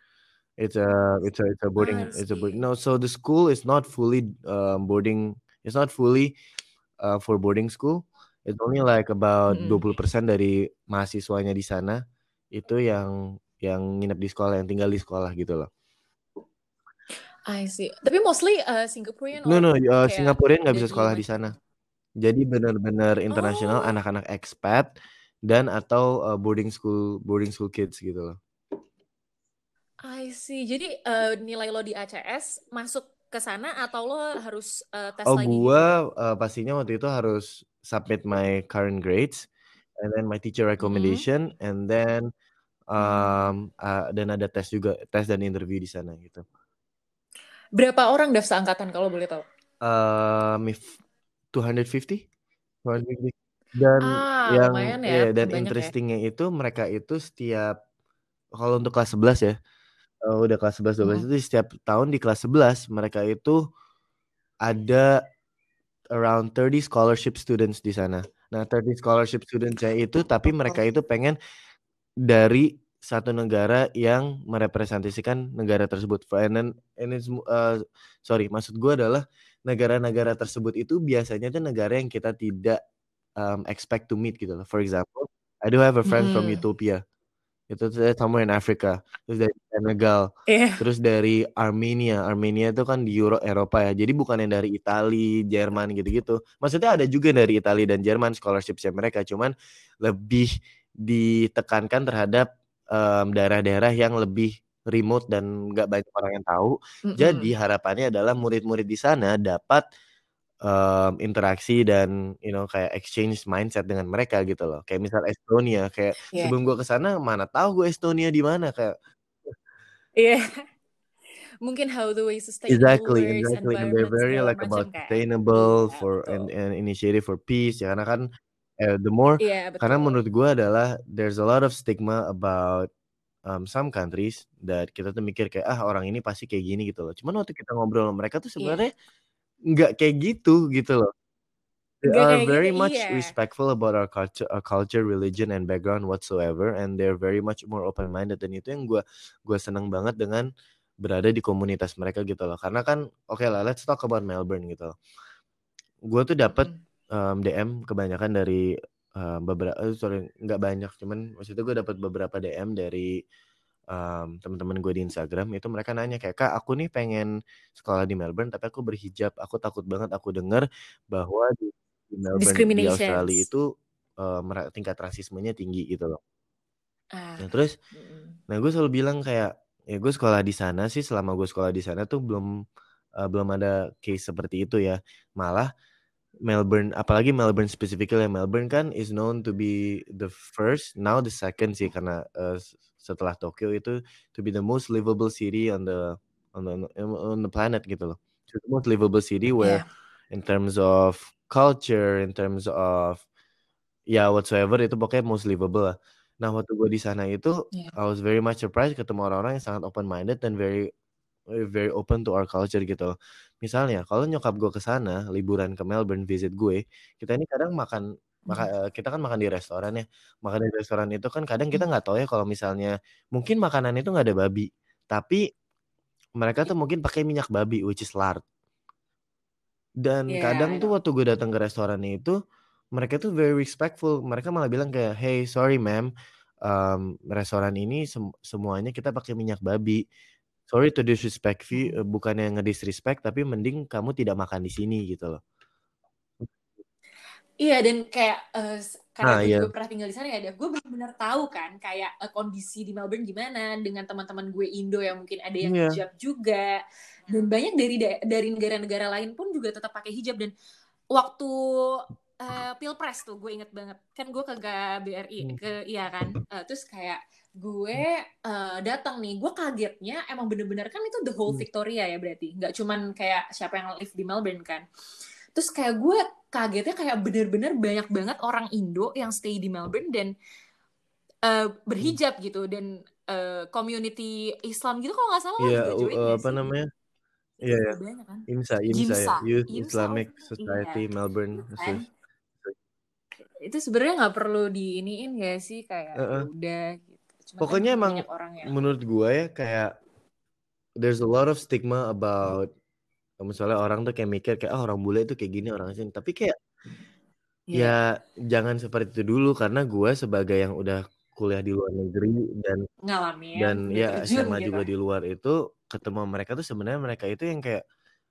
It's a it's a it's a boarding it's a boarding no so the school is not fully um, boarding it's not fully uh, for boarding school. It's only like about mm -hmm. 20% dari mahasiswanya di sana itu yang yang nginep di sekolah yang tinggal di sekolah gitu loh I see. Tapi mostly uh, Singaporean No, no, uh, Singaporean nggak bisa sekolah di sana. Jadi benar-benar internasional, oh. anak-anak expat dan atau uh, boarding school boarding school kids gitu loh. I see. Jadi uh, nilai lo di ACS masuk ke sana atau lo harus uh, tes oh, lagi? Oh, gua uh, pastinya waktu itu harus submit my current grades and then my teacher recommendation mm -hmm. and then um uh, dan ada tes juga, tes dan interview di sana gitu. Berapa orang daftar angkatan kalau boleh tahu? Um, 250. 250. Dan ah, yang ya, ya dan ya. interestingnya ya. itu mereka itu setiap kalau untuk kelas 11 ya. Uh, udah kelas 11 12 hmm. itu setiap tahun di kelas 11 mereka itu ada around 30 scholarship students di sana. Nah, 30 scholarship students itu tapi mereka itu pengen dari satu negara yang merepresentasikan negara tersebut. And then, and uh, sorry, maksud gue adalah negara-negara tersebut itu biasanya itu negara yang kita tidak um, expect to meet gitu loh. For example, I do have a friend hmm. from Ethiopia. Itu somewhere in Africa. Terus dari Senegal. Yeah. Terus dari Armenia. Armenia itu kan di Euro Eropa ya. Jadi bukan yang dari Italia, Jerman gitu-gitu. Maksudnya ada juga dari Italia dan Jerman scholarship mereka. Cuman lebih ditekankan terhadap um, daerah-daerah yang lebih remote dan nggak banyak orang yang tahu. Mhm. Jadi harapannya adalah murid-murid di sana dapat um, interaksi dan you know kayak exchange mindset dengan mereka gitu loh. Kayak misal Estonia, kayak Iya. sebelum gua ke sana mana tahu gue Estonia di mana kayak Iya. Mungkin how the way sustainable Exactly, exactly, and they're very like about sustainable Iya, for betul. and and initiative for peace ya karena kan eh, the more Iya, karena betul. menurut gua adalah there's a lot of stigma about um, some countries that kita tuh mikir kayak ah orang ini pasti kayak gini gitu loh. Cuman waktu kita ngobrol sama mereka tuh Iya. sebenarnya nggak kayak gitu gitu loh. They Nggak are gitu, very much iya. respectful about our culture, our culture, religion, and background whatsoever, and they're very much more open minded. Dan itu yang gua gua seneng banget dengan berada di komunitas mereka gitu loh. Karena kan oke lah, let's talk about Melbourne gitu. Gue tuh dapat Mhm. Um, DM kebanyakan dari um, beberapa, eh, sorry nggak banyak, cuman maksudnya gue dapat beberapa DM dari um, teman-teman gue di Instagram itu mereka nanya kayak kak aku nih pengen sekolah di Melbourne tapi aku berhijab aku takut banget aku dengar bahwa di, di Melbourne di Australia itu um, tingkat rasismenya tinggi gitu loh Ah. nah terus mhm. nah gue selalu bilang kayak ya gue sekolah di sana sih selama gue sekolah di sana tuh belum uh, belum ada case seperti itu ya malah Melbourne apalagi Melbourne specifically Melbourne kan is known to be the first now the second sih karena uh, setelah Tokyo itu to be the most livable city on the on the on the planet gitu loh so the most livable city where Iya. in terms of culture in terms of ya whatsoever itu pokoknya most livable lah nah waktu gue di sana itu Iya. I was very much surprised ketemu orang-orang yang sangat open minded dan very very open to our culture gitu. loh. Misalnya kalau nyokap gue ke sana liburan ke Melbourne visit gue, kita ini kadang makan maka Mhm. eh, kita kan makan di restoran ya. Makan di restoran itu kan kadang kita Mhm. nggak tahu ya kalau misalnya mungkin makanan itu nggak ada babi, tapi mereka Iya. tuh mungkin pakai minyak babi which is lard. Dan Iya, kadang I tuh waktu gue datang ke restoran itu mereka tuh very respectful. Mereka malah bilang kayak, "Hey, sorry ma'am, um, restoran ini sem- semuanya kita pakai minyak babi. Sorry to disrespect eh, bukannya ngedisrespect tapi mending kamu tidak makan di sini gitu loh." Iya dan kayak Nah, karena gue iya. juga pernah tinggal di sana ya, gue benar-benar tahu kan kayak eh, kondisi di Melbourne gimana dengan teman-teman gue Indo yang mungkin ada yang Iya. hijab juga dan banyak dari da- dari negara-negara lain pun juga tetap pakai hijab dan waktu eh, pilpres tuh gue inget banget kan gue ke KBRI Hmm. ke iya kan Eh, terus kayak gue eh, datang nih gue kagetnya emang bener-bener kan itu the whole Hmm. Victoria ya berarti nggak cuman kayak siapa yang live di Melbourne kan terus kayak gue kagetnya kayak bener-bener banyak banget orang Indo yang stay di Melbourne dan eh, berhijab gitu dan eh, community Islam gitu kalau nggak salah Iya, juga u- join nggak apa sih? namanya? Iya ya. juga banyak kan? IMSA, IMSA ya, Gimsa, Youth Gimsa, Islamic oh, Society iya, Melbourne. kan? Associ- Itu sebenarnya nggak perlu diiniin gak sih kayak ya Heeh. udah gitu. Cuman Pokoknya kan emang orang yang menurut gue ya kayak there's a lot of stigma about misalnya orang tuh kayak mikir kayak ah orang bule itu kayak gini orang sini. Tapi kayak ya ya jangan seperti itu dulu karena gue sebagai yang udah kuliah di luar negeri dan ngalamin dan ya SMA gitu. juga di luar itu ketemu mereka tuh sebenarnya mereka itu yang kayak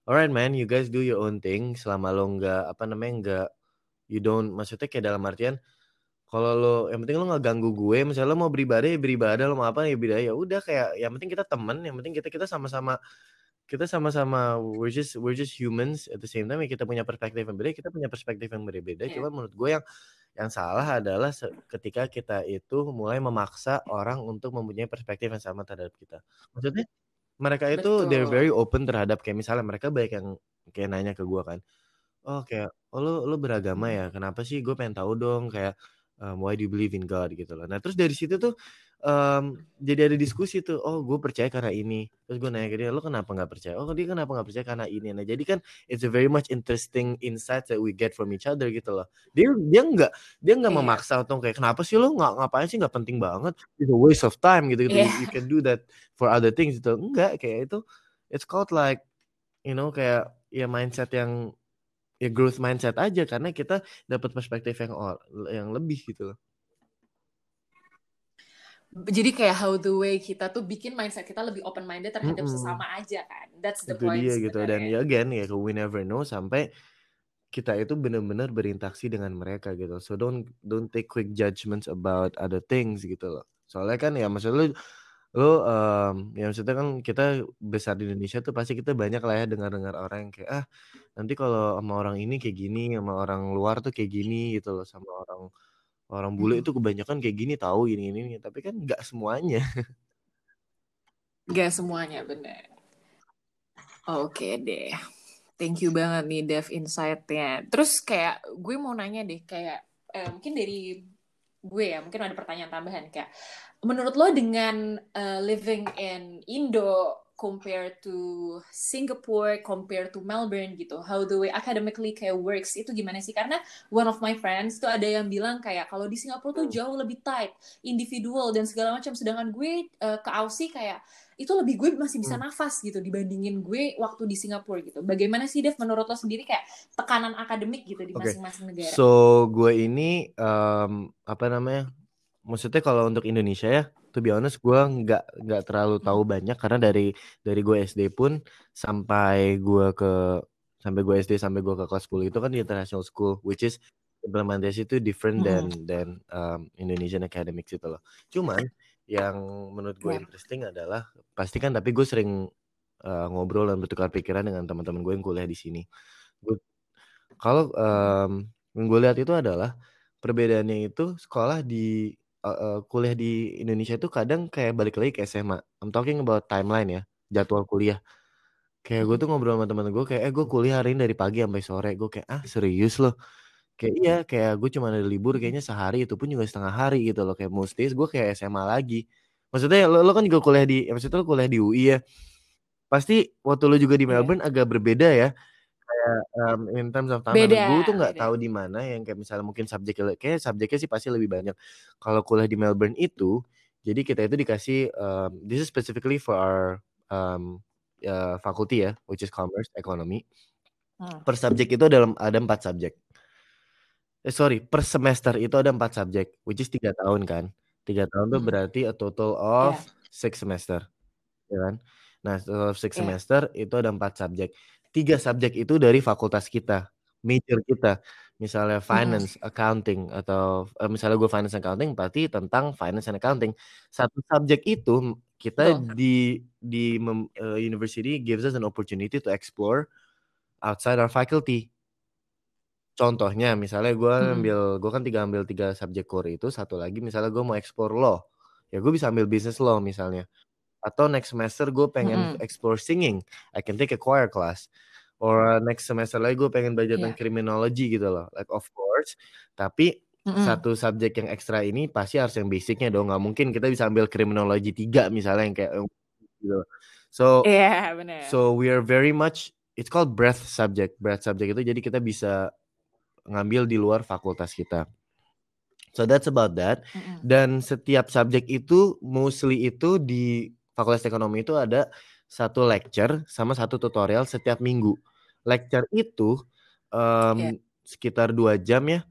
alright man you guys do your own thing. Selama lo nggak apa namanya nggak you don't maksudnya kayak dalam artian kalau lo yang penting lo nggak ganggu gue misalnya lo mau beribadah ya beribadah lo mau apa ya beribadah ya udah kayak yang penting kita temen yang penting kita kita sama-sama kita sama-sama we're just we're just humans at the same time ya kita punya perspektif yang beda kita punya perspektif yang berbeda. Cuma menurut gue yang yang salah adalah ketika kita itu mulai memaksa orang untuk mempunyai perspektif yang sama terhadap kita. Maksudnya mereka itu they're very Betul. open terhadap kayak misalnya mereka banyak yang kayak nanya ke gue kan oh kayak oh lo lo beragama Hmm. ya? Kenapa sih? Gue pengen tahu dong. Kayak um, why do you believe in God gitu loh. Nah terus dari situ tuh um, jadi ada diskusi tuh oh gue percaya karena ini. Terus gue nanya ke dia lo kenapa nggak percaya? Oh dia kenapa nggak percaya karena ini. Nah jadi kan it's a very much interesting insight that we get from each other gitu loh. Dia dia nggak dia nggak Iya. memaksa atau kayak kenapa sih lo nggak ngapain sih nggak penting banget? It's a waste of time gitu gitu. Iya. you, you can do that for other things gitu. Enggak kayak itu it's called like you know kayak ya mindset yang ya growth mindset aja karena kita dapat perspektif yang yang lebih gitu loh. Jadi kayak how the way kita tuh bikin mindset kita lebih open minded terhadap Mm-mm. sesama aja kan. That's the Itu point dia gitu dan ya again ya we never know sampai kita itu benar-benar berinteraksi dengan mereka gitu. So don't don't take quick judgments about other things gitu loh. Soalnya kan ya maksud lu lu um, ya maksudnya kan kita besar di Indonesia tuh pasti kita banyak lah ya dengar-dengar orang yang kayak ah nanti kalau sama orang ini kayak gini sama orang luar tuh kayak gini gitu loh sama orang orang bule hmm. itu kebanyakan kayak gini tahu ini ini tapi kan nggak semuanya. Nggak semuanya bener. Oke deh. Thank you banget nih Dev insightnya. Terus kayak gue mau nanya deh kayak eh, mungkin dari gue ya mungkin ada pertanyaan tambahan kayak menurut lo dengan uh, living in Indo compared to Singapore, compared to Melbourne gitu, how the way academically kayak works itu gimana sih? Karena one of my friends tuh ada yang bilang kayak kalau di Singapura tuh jauh lebih tight, individual dan segala macam. Sedangkan gue uh, ke Aussie kayak itu lebih gue masih bisa hmm. nafas gitu dibandingin gue waktu di Singapura gitu. Bagaimana sih Dev menurut lo sendiri kayak tekanan akademik gitu di masing-masing okay. negara? So gue ini um, apa namanya? Maksudnya kalau untuk Indonesia ya, to be honest gue nggak nggak terlalu tahu hmm. banyak karena dari dari gue SD pun sampai gue ke sampai gue SD sampai gue ke kelas 10 itu kan di international school which is implementasi itu different hmm. than than um, Indonesian academics itu loh. Cuman yang menurut gue yeah. interesting adalah pasti kan tapi gue sering uh, ngobrol dan bertukar pikiran dengan teman-teman gue yang kuliah di sini. Gue kalau um, yang gue lihat itu adalah perbedaannya itu sekolah di uh, kuliah di Indonesia itu kadang kayak balik lagi ke SMA. I'm talking about timeline ya, jadwal kuliah. Kayak gue tuh ngobrol sama temen gue kayak, eh gue kuliah hari ini dari pagi sampai sore. Gue kayak, ah serius loh? Kayak iya, kayak gue cuma ada libur kayaknya sehari itu pun juga setengah hari gitu loh. Kayak mustis gue kayak SMA lagi. Maksudnya lo, lo kan juga kuliah di, maksudnya lo kuliah di UI ya. Pasti waktu lo juga di iya. Melbourne yeah. agak berbeda ya kayak um, in terms of time beda, gue tuh nggak tahu di mana yang kayak misalnya mungkin subjek kayak subjeknya sih pasti lebih banyak kalau kuliah di Melbourne itu jadi kita itu dikasih um, this is specifically for our um, uh, faculty ya which is commerce economy hmm. per subjek itu dalam ada empat subjek eh sorry per semester itu ada empat subjek which is tiga tahun kan tiga tahun hmm. tuh berarti a total of yeah. six semester ya kan nah total of six yeah. semester itu ada empat subjek tiga subjek itu dari fakultas kita, major kita. Misalnya hmm. finance, hmm. accounting atau uh, misalnya gue finance accounting berarti tentang finance and accounting. Satu subjek itu kita oh. di di uh, university gives us an opportunity to explore outside our faculty. Contohnya misalnya gue hmm. ambil gue kan tiga ambil tiga subjek core itu satu lagi misalnya gue mau explore law ya gue bisa ambil business law misalnya atau next semester gue pengen mm -hmm. explore singing I can take a choir class or next semester lagi gue pengen belajar yeah. tentang criminology gitu loh like of course tapi mm -hmm. satu subjek yang ekstra ini pasti harus yang basicnya dong nggak mungkin kita bisa ambil criminology tiga misalnya yang kayak gitu so yeah, bener. so we are very much it's called breadth subject breadth subject itu jadi kita bisa ngambil di luar fakultas kita so that's about that mm -hmm. dan setiap subjek itu mostly itu di Fakultas Ekonomi itu ada satu lecture sama satu tutorial setiap minggu. Lecture itu um, yeah. sekitar dua jam ya,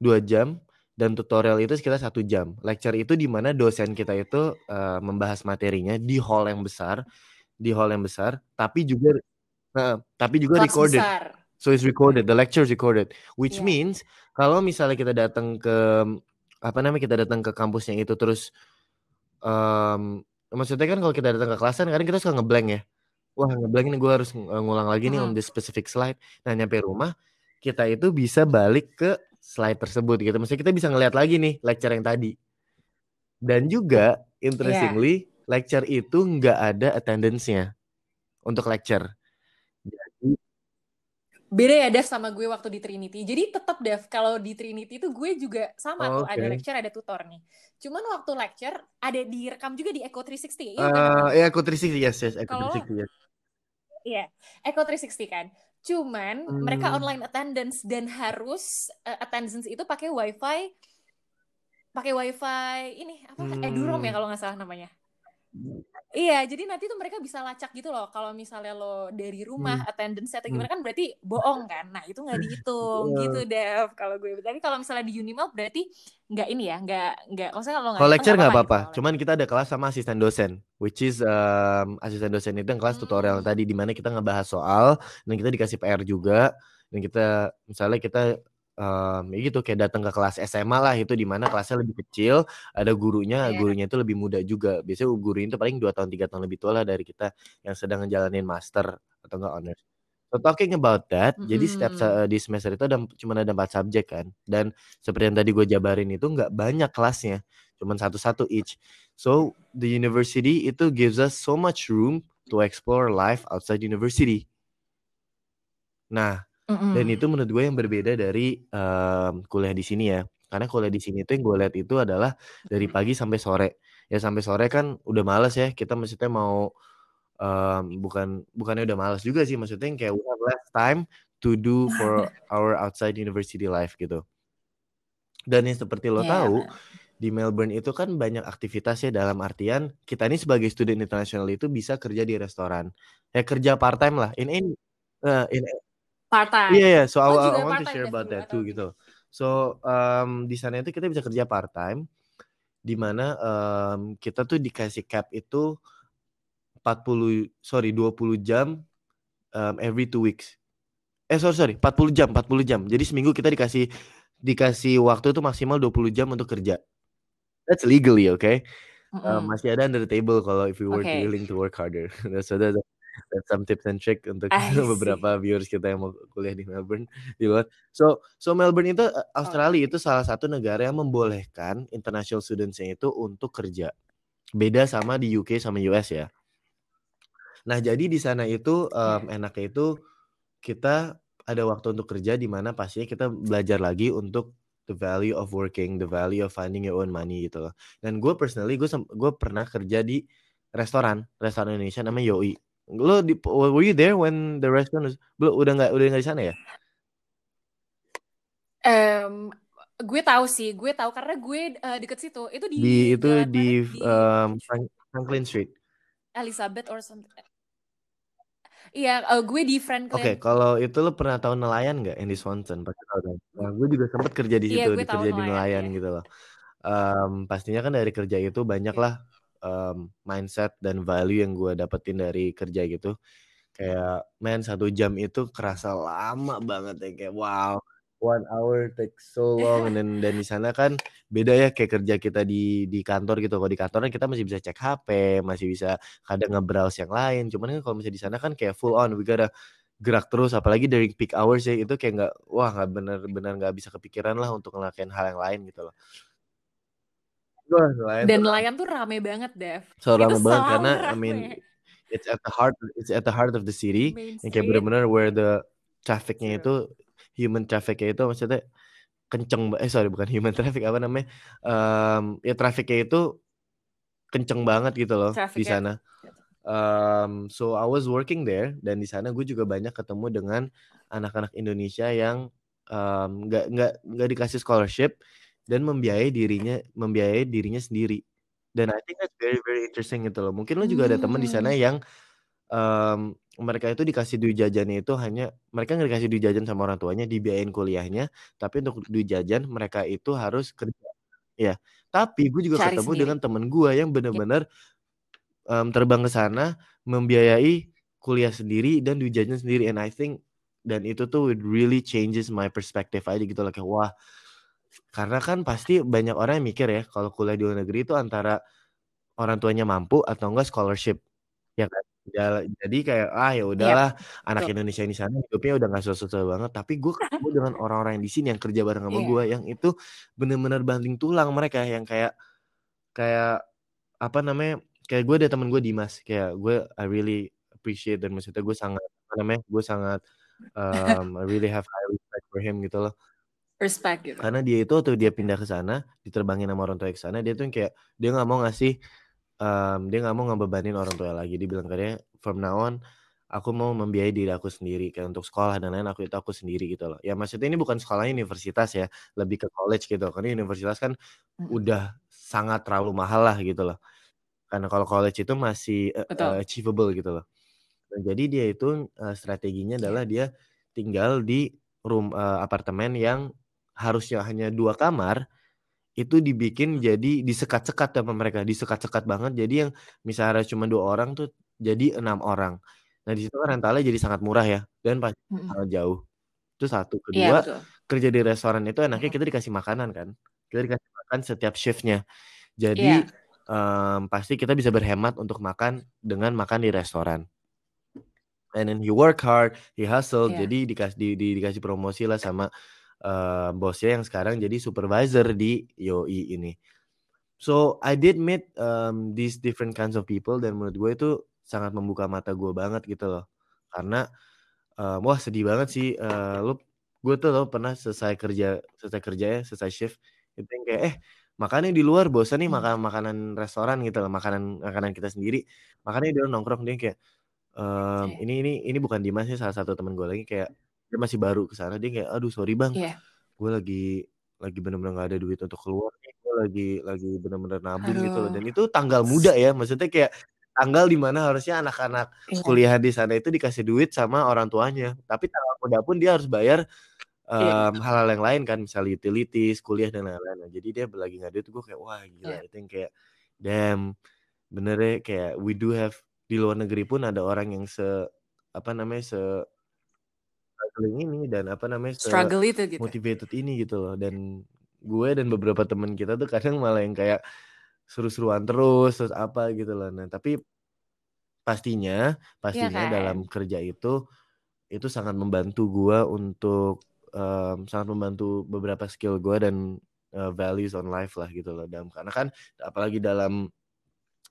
dua jam dan tutorial itu sekitar satu jam. Lecture itu di mana dosen kita itu uh, membahas materinya di hall yang besar, di hall yang besar, tapi juga uh, tapi juga Kelas recorded. Besar. So it's recorded, the lecture is recorded, which yeah. means kalau misalnya kita datang ke apa namanya kita datang ke kampusnya itu terus um, maksudnya kan kalau kita datang ke kelas kan kadang kita suka ngeblank ya. Wah ngeblank ini gue harus ngulang lagi nih on this specific slide. Nah nyampe rumah kita itu bisa balik ke slide tersebut gitu. Maksudnya kita bisa ngeliat lagi nih lecture yang tadi. Dan juga interestingly yeah. lecture itu nggak ada attendance-nya untuk lecture. Beda ya Dev sama gue waktu di Trinity. Jadi tetap Dev kalau di Trinity itu gue juga sama oh, tuh ada lecture ada tutor nih. Cuman waktu lecture ada direkam juga di Echo 360. Iya uh, kan? Ya Echo 360 yes yes Echo Kalo, 360 yes. Iya, Echo 360 kan. Cuman hmm. mereka online attendance dan harus uh, attendance itu pakai wifi pakai wifi ini apa hmm. edurom ya kalau nggak salah namanya. Iya, jadi nanti tuh mereka bisa lacak gitu loh. Kalau misalnya lo dari rumah hmm. attendance atau gimana hmm. kan berarti bohong kan. Nah, itu nggak dihitung yeah. gitu, Dev. Kalau gue tapi kalau misalnya di Unimel berarti nggak ini ya, nggak nggak maksudnya kalau Kalau lecture nggak apa-apa. Gitu, Cuman kita ada kelas sama asisten dosen, which is um, asisten dosen itu yang kelas hmm. tutorial tadi di mana kita ngebahas soal dan kita dikasih PR juga dan kita misalnya kita um, ya gitu kayak datang ke kelas SMA lah itu di mana kelasnya lebih kecil, ada gurunya, Iya. gurunya itu lebih muda juga. Biasanya guru itu paling 2 tahun, 3 tahun lebih tua lah dari kita yang sedang ngejalanin master atau enggak honors. So talking about that, jadi setiap di semester itu ada cuman ada 4 subjek kan, dan seperti yang tadi gue jabarin itu nggak banyak kelasnya, cuman satu-satu each. So the university itu gives us so much room to explore life outside university. Nah, dan itu menurut gue yang berbeda dari, mmm, kuliah di sini ya. Karena kuliah di sini tuh yang gue lihat itu adalah dari pagi sampai sore. Ya sampai sore kan udah males ya, kita maksudnya mau, mmm, bukan bukannya udah males juga sih, maksudnya yang kayak we have less time to do for our outside university life gitu. Dan yang seperti lo Iya, tahu, di Melbourne itu kan banyak aktivitas ya dalam artian kita ini sebagai student internasional itu bisa kerja di restoran. Ya kerja part-time lah, in any eee, in a Part-time. iya iya, so I Lo I juga want to share about that too gitu. So, mmm, di sana itu kita bisa kerja part-time, di mana, mmm, kita tuh dikasih cap itu 40 sorry 20 jam, mmm, every 2 weeks. Eh sorry sorry, 40 jam 40 jam. Jadi seminggu kita dikasih dikasih waktu itu maksimal 20 jam untuk kerja. That's legally, okay? Eee, Mhm. masih ada under the table kalau if you were Oke. willing to work harder. So that that's some tips and trick untuk beberapa viewers kita yang mau kuliah di Melbourne di luar. So so Melbourne itu, eee, Australia Oke. itu salah satu negara yang membolehkan international students-nya itu untuk kerja. Beda sama di UK sama US ya. Nah jadi di sana itu, Iya. enaknya itu kita ada waktu untuk kerja di mana pastinya kita belajar lagi untuk the value of working, the value of finding your own money gitu loh. Dan gue personally gue gue pernah kerja di restoran, restoran Indonesia namanya Yoi. Lo di were you there when the restaurant was belum udah nggak udah nggak di sana ya? Mmm, gue tahu sih, gue tahu karena gue, eee, deket situ. Itu di Di itu di, Di Frank Franklin Street. Elizabeth or some Iya, eee, gue di Franklin. Oke, kalau itu lo pernah tahu Nelayan nggak yang di Swanson? Pasti tahu dong. Nah, gue juga sempet kerja di Iya, situ, tahu kerja di Nelayan, iya. gitu loh. Mmm, pastinya kan dari kerja itu Iya. banyaklah, mmm, mindset dan value yang gue dapetin dari kerja gitu. Kayak man 1 jam itu kerasa lama banget ya, kayak wow, 1 hour takes so long then dan di sana kan beda ya kayak kerja kita di di kantor gitu. Kalau di kantor kan kita masih bisa cek HP, masih bisa kadang nge-browse yang lain. Cuman kan kalau misalnya di sana kan kayak full on, we gotta gerak terus apalagi dari peak hours ya, itu kayak nggak wah nggak bener-bener nggak bisa kepikiran lah untuk ngelakuin hal yang lain gitu loh. Wah, nelayan Dan rame. nelayan tuh rame banget, Dev. So Itu rame banget karena I mean rame. it's at the heart it's at the heart of the city Main yang kayak Street. bener-bener where the traffic-nya itu human traffic-nya itu maksudnya kenceng eh sorry bukan human traffic apa namanya, mmm, ya traffic-nya itu kenceng banget gitu loh di Traffic-nya sana. Mmm, so I was working there dan di sana gue juga banyak ketemu dengan anak-anak Indonesia yang, nggak nggak nggak dikasih scholarship dan membiayai dirinya membiayai dirinya sendiri. Dan I think that's very very interesting gitu loh. Mungkin lo juga ada temen di sana Mmm. yang, mmm, mereka itu dikasih duit jajannya itu hanya mereka nggak dikasih duit jajan sama orang tuanya, dibiayain kuliahnya, tapi untuk duit jajan mereka itu harus kerja. Ya, tapi gue juga Cari ketemu sendiri. dengan temen gue yang Iya. bener-bener, mmm, terbang ke sana, membiayai kuliah sendiri dan duit jajan sendiri and I think dan itu tuh really changes my perspective aja gitu loh, kayak wah karena kan pasti banyak orang yang mikir ya kalau kuliah di luar negeri itu antara orang tuanya mampu atau enggak scholarship, ya kan? Ja jadi kayak, ah ya Yap, udahlah anak betul. Indonesia di sana hidupnya udah nggak susah-susah banget. Tapi gue ketemu dengan orang-orang yang di sini yang kerja bareng sama gue, Iya. yang itu bener-bener banting tulang mereka yang kayak kayak apa namanya, kayak gue ada temen gue Dimas, kayak gue I really appreciate dan maksudnya gue sangat apa namanya, gue sangat, mmm, I really have high respect for him gitu loh. Respect gitu. Karena dia itu waktu dia pindah ke sana, diterbangin sama orang tuanya ke sana, dia tuh yang kayak dia nggak mau ngasih, mmm, dia nggak mau ngebebanin orang tua lagi. Dia bilang katanya, "From now on, aku mau membiayai diri aku sendiri, kayak untuk sekolah dan lain-lain aku itu aku sendiri," gitu loh. Ya maksudnya ini bukan sekolahnya universitas ya, lebih ke college gitu. Karena universitas kan udah sangat terlalu mahal lah gitu loh. Karena kalau college itu masih, Betul. achievable gitu loh. Nah jadi dia itu, eee, strateginya Iya. adalah dia tinggal di rum eee, apartemen yang harusnya hanya 2 kamar, itu dibikin jadi disekat-sekat sama mereka, disekat-sekat banget. Jadi yang misalnya cuma 2 orang tuh jadi 6 orang. Nah di situ kan rentalnya jadi sangat murah ya dan pasti Mhm. sangat jauh. Itu satu. Kedua, betul. kerja di restoran itu enaknya kita dikasih makanan kan. Kita dikasih makan setiap shiftnya. Jadi, yeah. um, pasti kita bisa berhemat untuk makan dengan makan di restoran. And then he work hard, he hustle, yeah. jadi dikasih di, di, dikasih promosi lah sama uh, bosnya yang sekarang jadi supervisor di YOI ini. So I did meet um, these different kinds of people dan menurut gue itu sangat membuka mata gue banget gitu loh. Karena uh, wah sedih banget sih. Uh, lu gue tuh loh pernah selesai kerja selesai kerja ya selesai shift itu yang kayak eh makannya di luar bosan nih hmm. makan makanan restoran gitu loh makanan makanan kita sendiri makannya dia nongkrong dia kayak um, okay. ini ini ini bukan Dimas sih salah satu teman gue lagi kayak dia masih baru ke sana dia kayak aduh sorry bang. Yeah. gue lagi lagi bener-bener gak ada duit untuk keluar nih. Gue lagi lagi bener-bener nabung aduh. gitu loh. Dan itu tanggal muda ya. Maksudnya kayak tanggal di mana harusnya anak-anak yeah. kuliah di sana itu dikasih duit sama orang tuanya. Tapi tanggal muda pun dia harus bayar um, hal-hal yang lain kan misalnya utilities kuliah dan lain-lain. Nah, jadi dia lagi nggak duit gue kayak wah gila. Yeah. itu yang kayak damn. Bener ya kayak we do have di luar negeri pun ada orang yang se apa namanya se struggling ini dan apa namanya struggle itu gitu. motivated ini gitu loh dan gue dan beberapa teman kita tuh kadang malah yang kayak seru-seruan terus terus apa gitu loh nah tapi pastinya pastinya ya kan? dalam kerja itu itu sangat membantu gue untuk um, sangat membantu beberapa skill gue dan uh, values on life lah gitu loh dalam karena kan apalagi dalam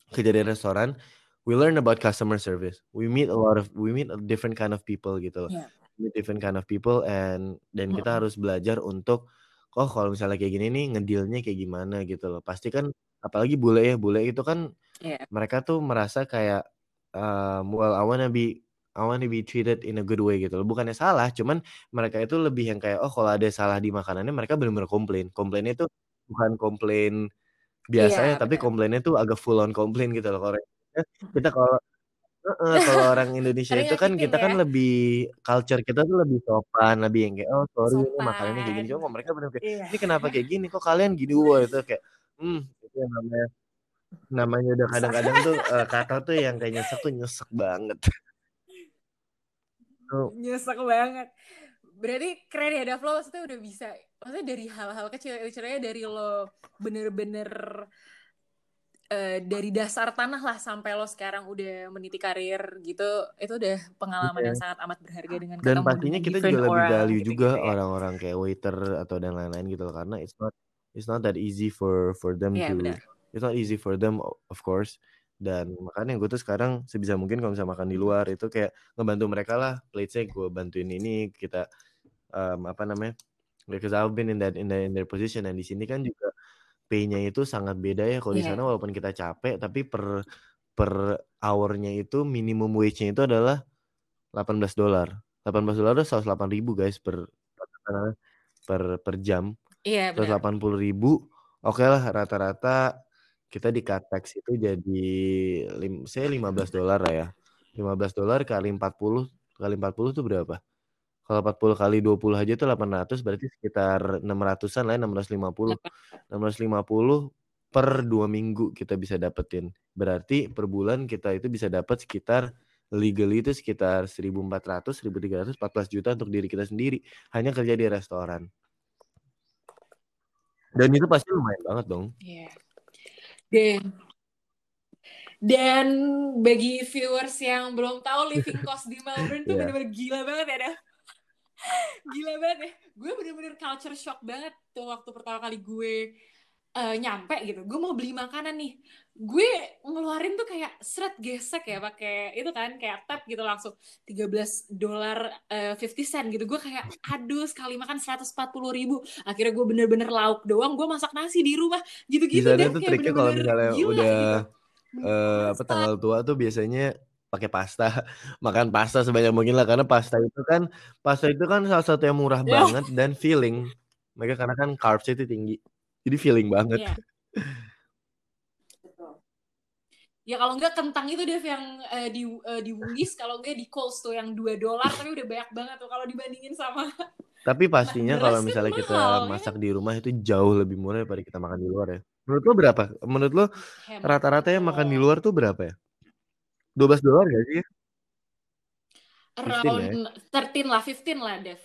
kejadian restoran we learn about customer service we meet a lot of we meet a different kind of people gitu loh yeah. Meet different kind of people and dan kita harus belajar untuk oh kalau misalnya kayak gini nih ngedilnya kayak gimana gitu loh pasti kan apalagi bule ya bule itu kan yeah. mereka tuh merasa kayak um, well I wanna be I want to be treated in a good way gitu loh. Bukannya salah, cuman mereka itu lebih yang kayak oh kalau ada salah di makanannya mereka benar-benar komplain. Komplainnya itu bukan komplain biasa iya, ya, tapi komplainnya tuh agak full on komplain gitu loh. Kalau kita kalau uh, kalau orang Indonesia itu kan kita kan ya? kan lebih culture kita tuh lebih sopan, lebih yang kayak oh sorry ini makanannya kayak gini. Cuma mereka benar kayak iya. ini kenapa kayak gini? Kok kalian gini wah itu kayak hmm itu yang namanya namanya udah kadang-kadang tuh uh, kata tuh yang kayak nyesek tuh nyesek banget gitu. Nyesek banget. Berarti keren ya Dav lo maksudnya udah bisa. Maksudnya dari hal-hal kecil, caranya dari lo bener-bener uh, dari dasar tanah lah sampai lo sekarang udah meniti karir gitu. Itu udah pengalaman yeah. yang sangat amat berharga dengan Dan pastinya kita juga lebih value gitu, juga gitu, orang-orang kayak waiter atau dan lain-lain gitu loh. Karena it's not it's not that easy for for them yeah, to bener. it's not easy for them of course dan makanya gue tuh sekarang sebisa mungkin kalau bisa makan di luar itu kayak ngebantu mereka lah plate saya gue bantuin ini kita um, apa namanya because I've been in that in, that, in their position dan di sini kan juga pay-nya itu sangat beda ya kalau yeah. di iya. sana walaupun kita capek tapi per per hournya itu minimum wage-nya itu adalah 18 dolar 18 dolar itu 108 ribu guys per per per jam iya yeah, 180 ribu oke okay lah rata-rata kita di tax itu jadi lim, saya 15 dolar lah ya. 15 dolar kali 40 kali 40 itu berapa? Kalau 40 kali 20 aja itu 800 berarti sekitar 600-an lah ya, 650. 650 per dua minggu kita bisa dapetin. Berarti per bulan kita itu bisa dapat sekitar legal itu sekitar 1400, 1300, 14 juta untuk diri kita sendiri. Hanya kerja di restoran. Dan itu pasti lumayan banget dong. Iya. Yeah. Dan dan bagi viewers yang belum tahu living cost di Melbourne tuh yeah. bener-bener gila banget ya dah. Gila banget ya. Gue bener-bener culture shock banget tuh waktu pertama kali gue uh, nyampe gitu. Gue mau beli makanan nih. Gue ngeluarin tuh kayak seret gesek ya pakai itu kan kayak tap gitu langsung. 13 dolar uh, 50 cent gitu. Gue kayak aduh sekali makan 140 ribu. Akhirnya gue bener-bener lauk doang. Gue masak nasi di rumah. Gitu-gitu deh. kayak bener-bener kalau misalnya gila, udah gitu. uh, apa tanggal tua tuh biasanya pakai pasta makan pasta sebanyak mungkin lah karena pasta itu kan pasta itu kan salah satu yang murah yeah. banget dan feeling mereka karena kan carbs itu tinggi jadi feeling banget. Iya. Ya kalau enggak kentang itu Dev yang uh, di uh, di Woolies kalau enggak di Coles tuh yang 2 dolar tapi udah banyak banget tuh kalau dibandingin sama Tapi pastinya kalau misalnya mahal, kita ya? masak di rumah itu jauh lebih murah daripada kita makan di luar ya. Menurut lo berapa? Menurut lo rata-rata yang makan di luar tuh berapa ya? 12 dolar gak sih? Around ya? 13 lah, 15 lah, Dev.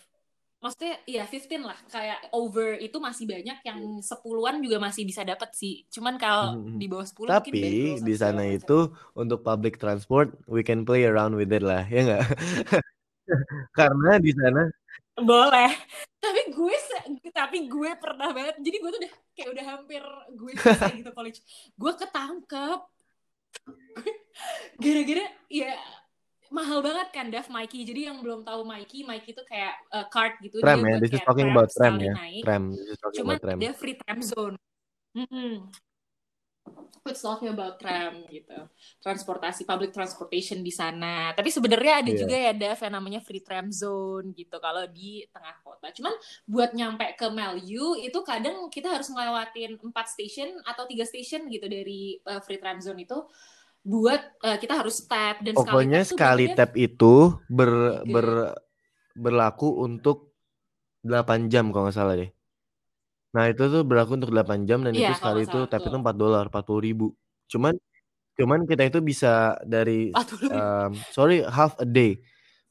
maksudnya ya 15 lah kayak over itu masih banyak yang sepuluhan juga masih bisa dapat sih cuman kalau mm-hmm. di bawah 10 tapi di sana itu untuk public transport we can play around with it lah ya nggak karena di sana boleh tapi gue tapi gue pernah banget jadi gue tuh udah kayak udah hampir gue selesai gitu college gue ketangkep gara-gara ya mahal banget kan Dav Mikey. Jadi yang belum tahu Mikey, Mikey itu kayak uh, card gitu. Tram dia ya, this is talking about tram ya. Tram, Cuman tram. dia free tram zone. Hmm. It's talking about tram gitu, transportasi public transportation di sana. Tapi sebenarnya ada yeah. juga ya Dav yang namanya free tram zone gitu kalau di tengah kota. Cuman buat nyampe ke Melu itu kadang kita harus ngelewatin empat station atau tiga station gitu dari uh, free tram zone itu buat uh, kita harus tap dan pokoknya sekali, sekali tap itu ber, ber berlaku untuk 8 jam kalau nggak salah deh. Nah itu tuh berlaku untuk 8 jam dan yeah, itu sekali itu tap itu 4 dolar 40 ribu. Cuman cuman kita itu bisa dari um, sorry half a day.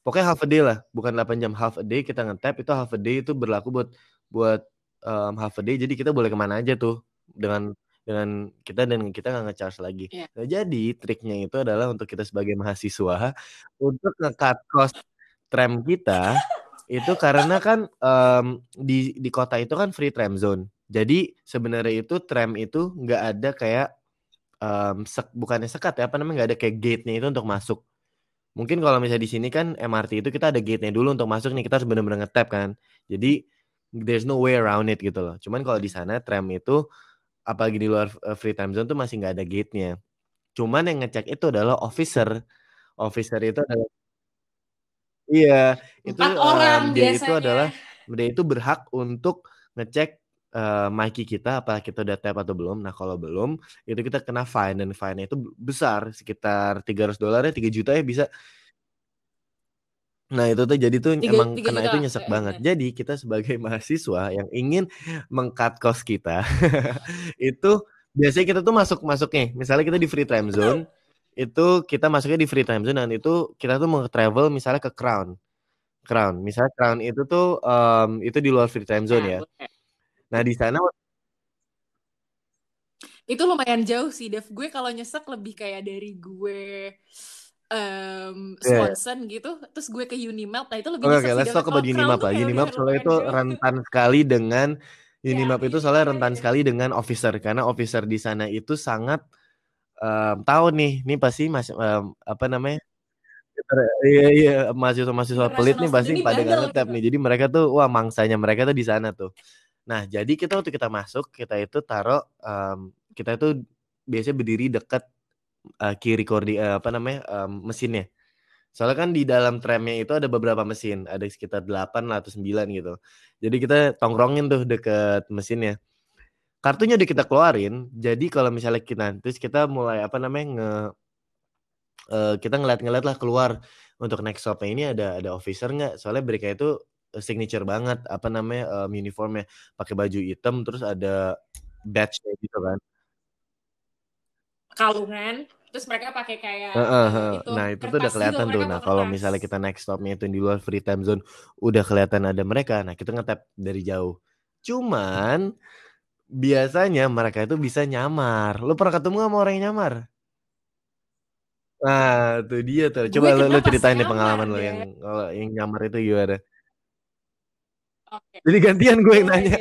Pokoknya half a day lah, bukan 8 jam half a day kita ngetap itu half a day itu berlaku buat buat um, half a day jadi kita boleh ke mana aja tuh dengan dengan kita dan kita nggak ngecharge lagi. Yeah. Nah, jadi triknya itu adalah untuk kita sebagai mahasiswa untuk ngekat cost tram kita itu karena kan um, di di kota itu kan free tram zone. Jadi sebenarnya itu tram itu nggak ada kayak um, sek, bukannya sekat ya apa namanya nggak ada kayak gate-nya itu untuk masuk. Mungkin kalau misalnya di sini kan MRT itu kita ada gate-nya dulu untuk masuk nih kita harus benar-benar ngetap kan. Jadi there's no way around it gitu loh. Cuman kalau di sana tram itu apalagi di luar uh, free time zone tuh masih nggak ada gate-nya. Cuman yang ngecek itu adalah officer. Officer itu adalah Iya, itu orang um, dia biasanya. itu adalah dia itu berhak untuk ngecek uh, Mikey kita apa kita udah tap atau belum. Nah, kalau belum itu kita kena fine dan fine itu besar sekitar 300 dolar ya 3 juta ya bisa Nah, itu tuh jadi tuh tiga, emang tiga kena juta. itu nyesek banget. Jadi kita sebagai mahasiswa yang ingin mengkat kos kita itu biasanya kita tuh masuk masuk nih. Misalnya kita di free time zone, itu kita masuknya di free time zone dan itu kita tuh mau travel misalnya ke Crown. Crown, misalnya Crown itu tuh um, itu di luar free time zone nah, ya. Nah, di sana itu lumayan jauh sih, Dev. Gue kalau nyesek lebih kayak dari gue um, Swanson yeah. gitu terus gue ke Unimap nah itu lebih Oke, okay, let's talk about Unimap lah. Unimap soalnya itu rentan sekali dengan Unimap yeah, itu soalnya rentan yeah. sekali dengan officer karena officer di sana itu sangat um, tahu nih, nih pasti mas um, apa namanya? Iya iya mahasiswa mahasiswa pelit nih pasti pada nggak ngetap nih. Jadi mereka tuh wah mangsanya mereka tuh di sana tuh. Nah jadi kita waktu kita masuk kita itu taruh um, kita itu biasanya berdiri dekat uh, key recording uh, apa namanya um, mesinnya. Soalnya kan di dalam tramnya itu ada beberapa mesin, ada sekitar 8 atau 9 gitu. Jadi kita tongkrongin tuh deket mesinnya. Kartunya udah kita keluarin, jadi kalau misalnya kita terus kita mulai apa namanya nge uh, kita ngeliat-ngeliat lah keluar untuk next stopnya ini ada ada officer nggak? Soalnya mereka itu signature banget apa namanya um, uniformnya. Pakai baju hitam terus ada badge gitu kan. Kalungan terus mereka pakai kayak uh, uh, uh. itu nah itu tuh udah kelihatan tuh. Nah kalau misalnya kita next stopnya itu di luar free time zone udah kelihatan ada mereka. Nah kita ngetap dari jauh. Cuman biasanya mereka itu bisa nyamar lu pernah ketemu sama orang yang nyamar nah tuh dia tuh coba lu, lu ceritain deh pengalaman lo yang kalau yang nyamar itu gimana Okay. Jadi gantian gue yang nanya.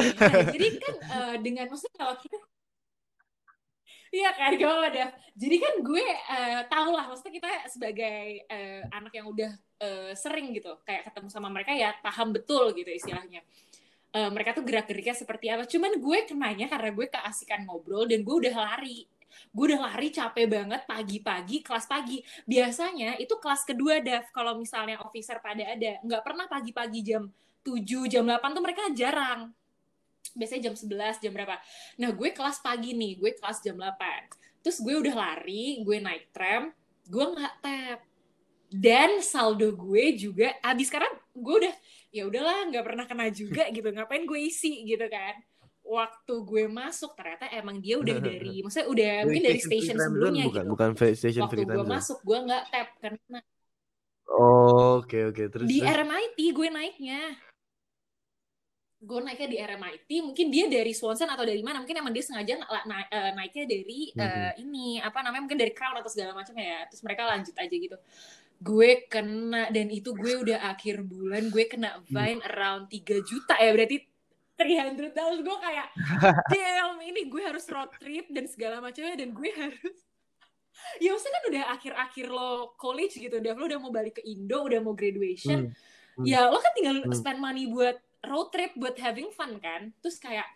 Jadi kan uh, dengan maksudnya kalau kita Iya kan, gak apa deh. Jadi kan gue uh, tau lah, maksudnya kita sebagai uh, anak yang udah uh, sering gitu, kayak ketemu sama mereka ya paham betul gitu istilahnya. Uh, mereka tuh gerak-geriknya seperti apa. Cuman gue kenanya karena gue keasikan ngobrol dan gue udah lari. Gue udah lari capek banget pagi-pagi, kelas pagi. Biasanya itu kelas kedua, Dev, kalau misalnya officer pada ada. Nggak pernah pagi-pagi jam 7, jam 8 tuh mereka jarang biasanya jam 11, jam berapa. Nah, gue kelas pagi nih, gue kelas jam 8. Terus gue udah lari, gue naik tram, gue nggak tap. Dan saldo gue juga habis sekarang gue udah ya udahlah nggak pernah kena juga gitu. Ngapain gue isi gitu kan. Waktu gue masuk ternyata emang dia udah dari maksudnya udah mungkin dari station sebelumnya bukan, gitu. Bukan station Waktu gue masuk gue nggak tap karena Oh, oke okay, oke. Okay. Terus di RMIT gue naiknya gue naiknya di RMIT mungkin dia dari Swanson atau dari mana mungkin emang dia sengaja na uh, naiknya dari uh, mm-hmm. ini apa namanya mungkin dari Crown atau segala macam ya terus mereka lanjut aja gitu gue kena dan itu gue udah akhir bulan gue kena fine mm. around 3 juta ya berarti 300 dollars gue kayak damn ini gue harus road trip dan segala macamnya dan gue harus ya maksudnya kan udah akhir-akhir lo college gitu udah lo udah mau balik ke Indo udah mau graduation hmm. Hmm. ya lo kan tinggal hmm. spend money buat road trip buat having fun kan terus kayak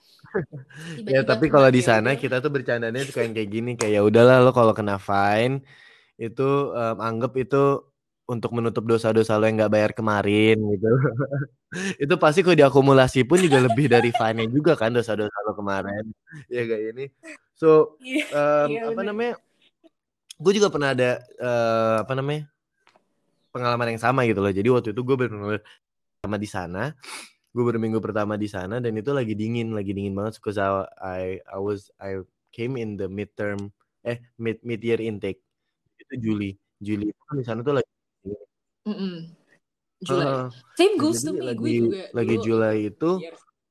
tiba -tiba ya tapi kalau di sana kita tuh bercandanya suka yang kayak gini kayak ya udahlah lo kalau kena fine itu um, anggap itu untuk menutup dosa-dosa lo yang nggak bayar kemarin gitu. Itu pasti kalau diakumulasi pun juga lebih dari fine juga kan dosa-dosa lo kemarin. Ya kayak ini? So um, yeah, apa namanya gue juga pernah ada uh, apa namanya pengalaman yang sama gitu loh. Jadi waktu itu gue benar-benar sama di sana gue baru minggu pertama di sana dan itu lagi dingin lagi dingin banget because I I was I came in the midterm eh mid mid year intake itu Juli. Juli itu kan di sana tuh lagi mm -mm. Juli uh, same goes to me lagi, gue juga lagi dulu, Juli itu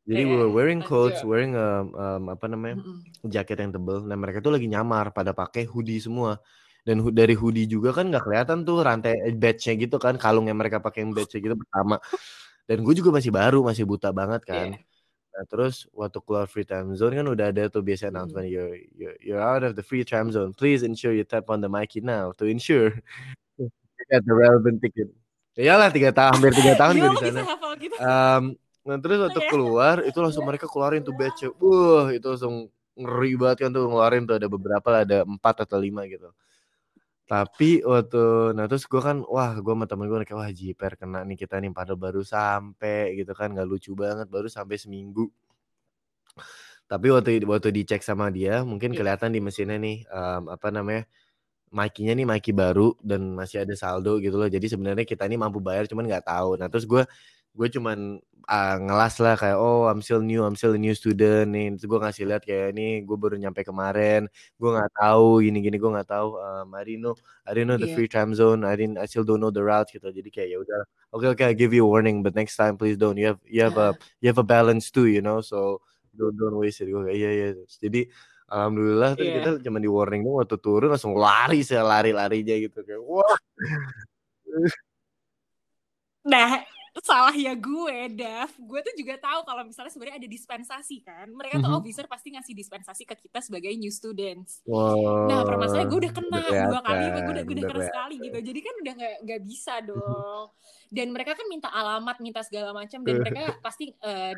jadi we were wearing coats wearing um, um, apa namanya mm -mm. jaket yang tebel. Nah mereka tuh lagi nyamar pada pakai hoodie semua. Dan dari hoodie juga kan nggak kelihatan tuh rantai badge-nya gitu kan kalung yang mereka pakai yang badge-nya gitu pertama. Dan gue juga masih baru masih buta banget kan. Yeah. Nah terus waktu keluar free time zone kan udah ada tuh biasa announcement mm. you're, you're you're out of the free time zone please ensure you tap on the mic now to ensure you get the relevant ticket iyalah tiga tahun hampir tiga tahun gue di sana gitu. um, nah terus waktu iya. keluar itu langsung mereka keluarin tuh badge wah itu langsung ngeri banget kan tuh ngeluarin tuh ada beberapa lah ada empat atau lima gitu tapi waktu nah terus gue kan wah gue sama temen gue kayak wah jiper kena nih kita nih padahal baru sampai gitu kan nggak lucu banget baru sampai seminggu. Tapi waktu waktu dicek sama dia mungkin yeah. kelihatan di mesinnya nih um, apa namanya makinya nih maki baru dan masih ada saldo gitu loh. Jadi sebenarnya kita ini mampu bayar cuman nggak tahu. Nah terus gue gue cuman uh, ngelas lah kayak oh I'm still new I'm still a new student nih. Terus gue ngasih lihat kayak ini gue baru nyampe kemarin gue nggak tahu gini gini gue nggak tahu um, I didn't know I didn't know the yeah. free time zone I didn't I still don't know the route gitu. Jadi kayak ya udah oke okay, oke okay, I give you a warning but next time please don't. You have you have a you have a balance too you know so don't don't waste it. Gue kayak iya iya. Jadi Alhamdulillah yeah. kita cuma di warning dong waktu turun langsung lari saya lari larinya gitu kayak wah. Nah salah ya gue, Dav. Gue tuh juga tahu kalau misalnya sebenarnya ada dispensasi kan. Mereka tuh mm -hmm. officer pasti ngasih dispensasi ke kita sebagai new students. Wow. Nah, permasalahannya gue udah kena dua kali, gue udah gue udah kena sekali gitu. Jadi kan udah nggak nggak bisa mhm. dong. Dan mereka kan minta alamat, minta segala macam, dan mereka pasti uh,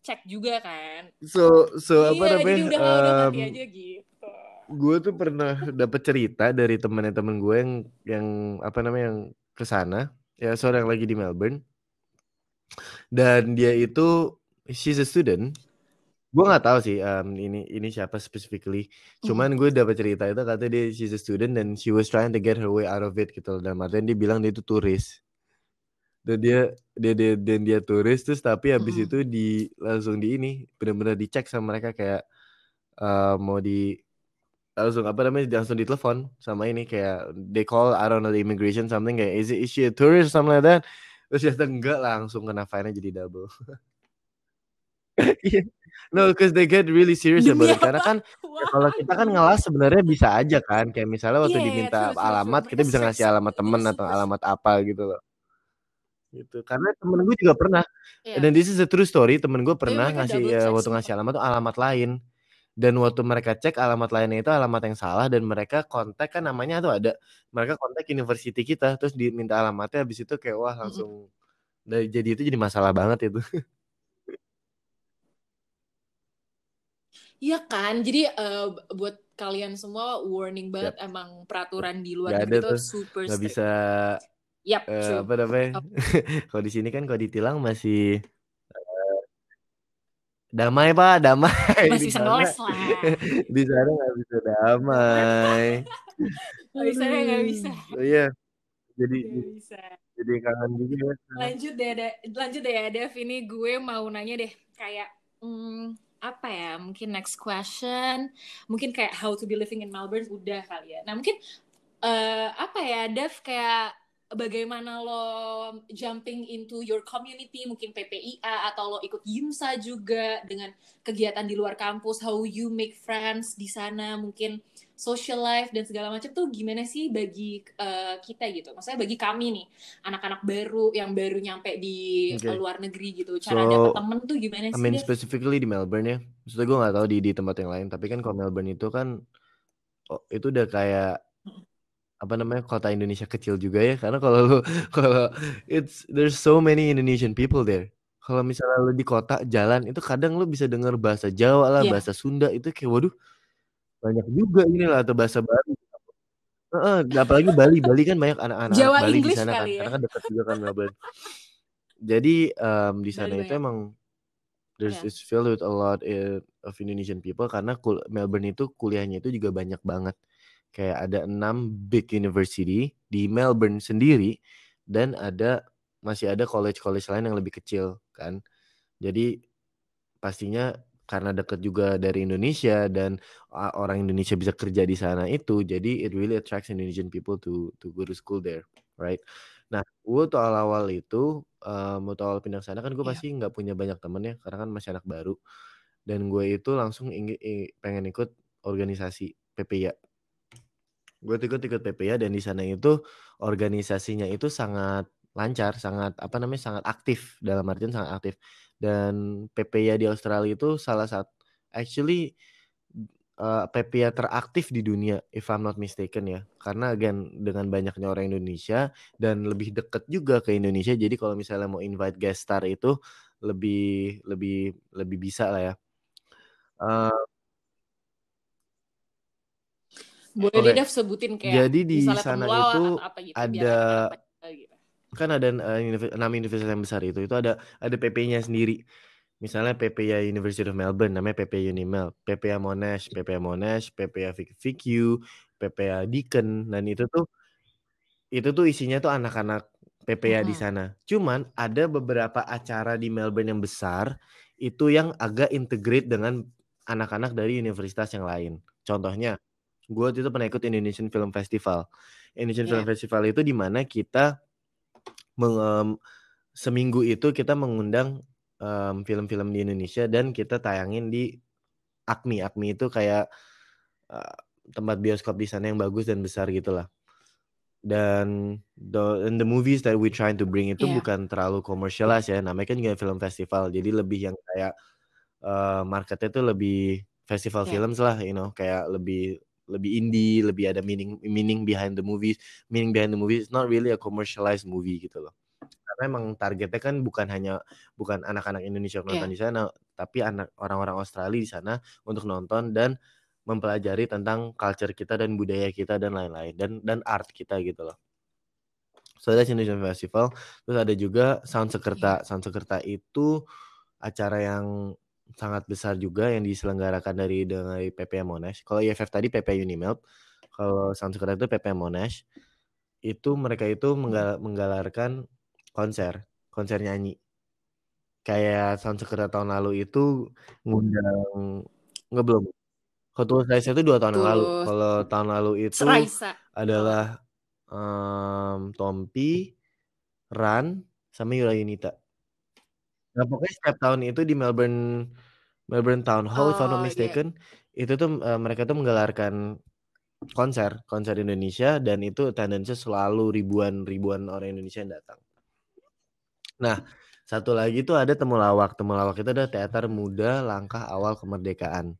cek juga kan. So so iya, apa namanya? Jadi udah, um, udah aja gitu. Gue tuh pernah dapet cerita dari temen-temen gue yang yang apa namanya yang ke sana ya seorang lagi di Melbourne dan dia itu she's a student. Gue nggak tahu sih um, ini ini siapa specifically. Cuman gue dapat cerita itu kata dia she's a student dan she was trying to get her way out of it gitu. Dan artinya dia bilang dia itu turis. Dan dia dia dia dan dia turis terus tapi habis mm. itu di langsung di ini benar-benar dicek sama mereka kayak uh, mau di langsung apa namanya langsung ditelepon sama ini kayak they call I don't know the immigration something kayak is it is she a tourist something like that terus ternyata enggak langsung kena fine jadi double. Yeah. no because they get really serious about it. Karena kan ya, kalau kita kan ngelas sebenarnya bisa aja kan. Kayak misalnya waktu yeah, iya, diminta yeah, true, alamat true, kita bisa ngasih alamat temen atau alamat apa gitu loh. Gitu. Karena temen gue juga pernah. Yeah. dan this is a true story. Temen gue pernah yeah, ngasih ya, waktu ngasih alamat tuh alamat lain dan waktu mereka cek alamat lainnya itu alamat yang salah dan mereka kontak kan namanya tuh ada mereka kontak university kita terus diminta alamatnya habis itu kayak wah langsung dari jadi itu jadi masalah banget itu Iya kan, jadi uh, buat kalian semua warning banget yep. emang peraturan di luar negeri itu super Gak bisa Yap, uh, apa namanya? Oh. kalau di sini kan kalau ditilang masih Damai pak, damai. Masih sengoles lah. Di sana nggak bisa damai. di sana nggak bisa. Oh iya. Jadi gak bisa. Jadi kangen juga ya. Lanjut deh, deh, lanjut deh ya, Dev. Ini gue mau nanya deh, kayak hmm, apa ya? Mungkin next question, mungkin kayak how to be living in Melbourne udah kali ya. Nah mungkin uh, apa ya, Dev kayak bagaimana lo jumping into your community, mungkin PPIA atau lo ikut YIMSA juga dengan kegiatan di luar kampus, how you make friends di sana, mungkin social life dan segala macam tuh gimana sih bagi uh, kita gitu? Maksudnya bagi kami nih, anak-anak baru yang baru nyampe di okay. luar negeri gitu, cara so, dapet temen tuh gimana sih? I mean specifically di Melbourne ya, maksudnya gue nggak tahu di di tempat yang lain, tapi kan kalau Melbourne itu kan oh, itu udah kayak apa namanya kota Indonesia kecil juga ya karena kalau lu kalau it's there's so many Indonesian people there kalau misalnya lu di kota jalan itu kadang lu bisa dengar bahasa Jawa lah yeah. bahasa Sunda itu kayak waduh banyak juga ini lah atau bahasa baru Uh, apalagi Bali, Bali kan banyak anak-anak Bali English di sana kan, ya? karena kan dekat juga kan Melbourne. Jadi um, di sana itu emang there's yeah. is filled with a lot of Indonesian people karena Melbourne itu kuliahnya itu juga banyak banget kayak ada enam big university di Melbourne sendiri dan ada masih ada college-college lain yang lebih kecil kan. Jadi pastinya karena dekat juga dari Indonesia dan orang Indonesia bisa kerja di sana itu jadi it really attracts Indonesian people to to go to school there right nah gue tuh awal-awal itu um, waktu awal pindah sana kan gue yeah. pasti nggak punya banyak temen ya karena kan masih anak baru dan gue itu langsung ingin pengen ikut organisasi PPIA gue ikut ikut PPA dan di sana itu organisasinya itu sangat lancar, sangat apa namanya sangat aktif. Dalam artian sangat aktif. Dan PPA di Australia itu salah satu actually uh, PPA teraktif di dunia if I'm not mistaken ya. Karena again dengan banyaknya orang Indonesia dan lebih deket juga ke Indonesia. Jadi kalau misalnya mau invite guest star itu lebih lebih lebih bisa lah ya. Uh, boleh okay. Sebutin kayak Jadi di sana itu apa gitu, ada gitu. kan ada uh, enam universitas yang besar itu itu ada ada PP-nya sendiri. Misalnya PPA University of Melbourne namanya PPA Unimel, PPA Monash, PPA Monash, PPA VQ, PPA Deakin dan itu tuh itu tuh isinya tuh anak-anak PPA hmm. di sana. Cuman ada beberapa acara di Melbourne yang besar itu yang agak integrate dengan anak-anak dari universitas yang lain. Contohnya gue waktu itu pernah ikut Indonesian Film Festival. Indonesian yeah. Film Festival itu di mana kita meng, um, seminggu itu kita mengundang film film-film di Indonesia dan kita tayangin di Akmi. Akmi itu kayak uh, tempat bioskop di sana yang bagus dan besar gitulah. Dan the, and the movies that we trying to bring itu yeah. bukan terlalu commercialized ya. Namanya kan juga film festival. Jadi lebih yang kayak uh, marketnya itu lebih festival yeah. films lah, you know, kayak lebih lebih indie, lebih ada meaning meaning behind the movies. Meaning behind the movies it's not really a commercialized movie gitu loh. Karena emang targetnya kan bukan hanya bukan anak-anak Indonesia nonton yeah. di sana, tapi anak orang-orang Australia di sana untuk nonton dan mempelajari tentang culture kita dan budaya kita dan lain-lain dan dan art kita gitu loh. So that's Indonesian Festival. Terus ada juga Sound Sekerta. Yeah. Sound Sekerta itu acara yang sangat besar juga yang diselenggarakan dari dari PP Monash. Kalau IFF tadi PP Unimelt, kalau Sansekerta itu PP Monash. Itu mereka itu menggal menggalarkan konser, konser nyanyi. Kayak Sansekerta tahun lalu itu ngundang nggak belum. Kalau Raisa itu dua tahun yang lalu. Kalau tahun lalu itu Raisa. adalah um, Tompi, Ran, sama Yura Yunita. Nah, pokoknya setiap tahun itu di Melbourne Melbourne Town Hall, oh, if I'm not oh, iya. mistaken, yeah. itu tuh uh, mereka tuh menggelarkan konser, konser Indonesia dan itu tendensinya selalu ribuan ribuan orang Indonesia yang datang. Nah, satu lagi tuh ada Temulawak. Temulawak itu ada teater muda langkah awal kemerdekaan.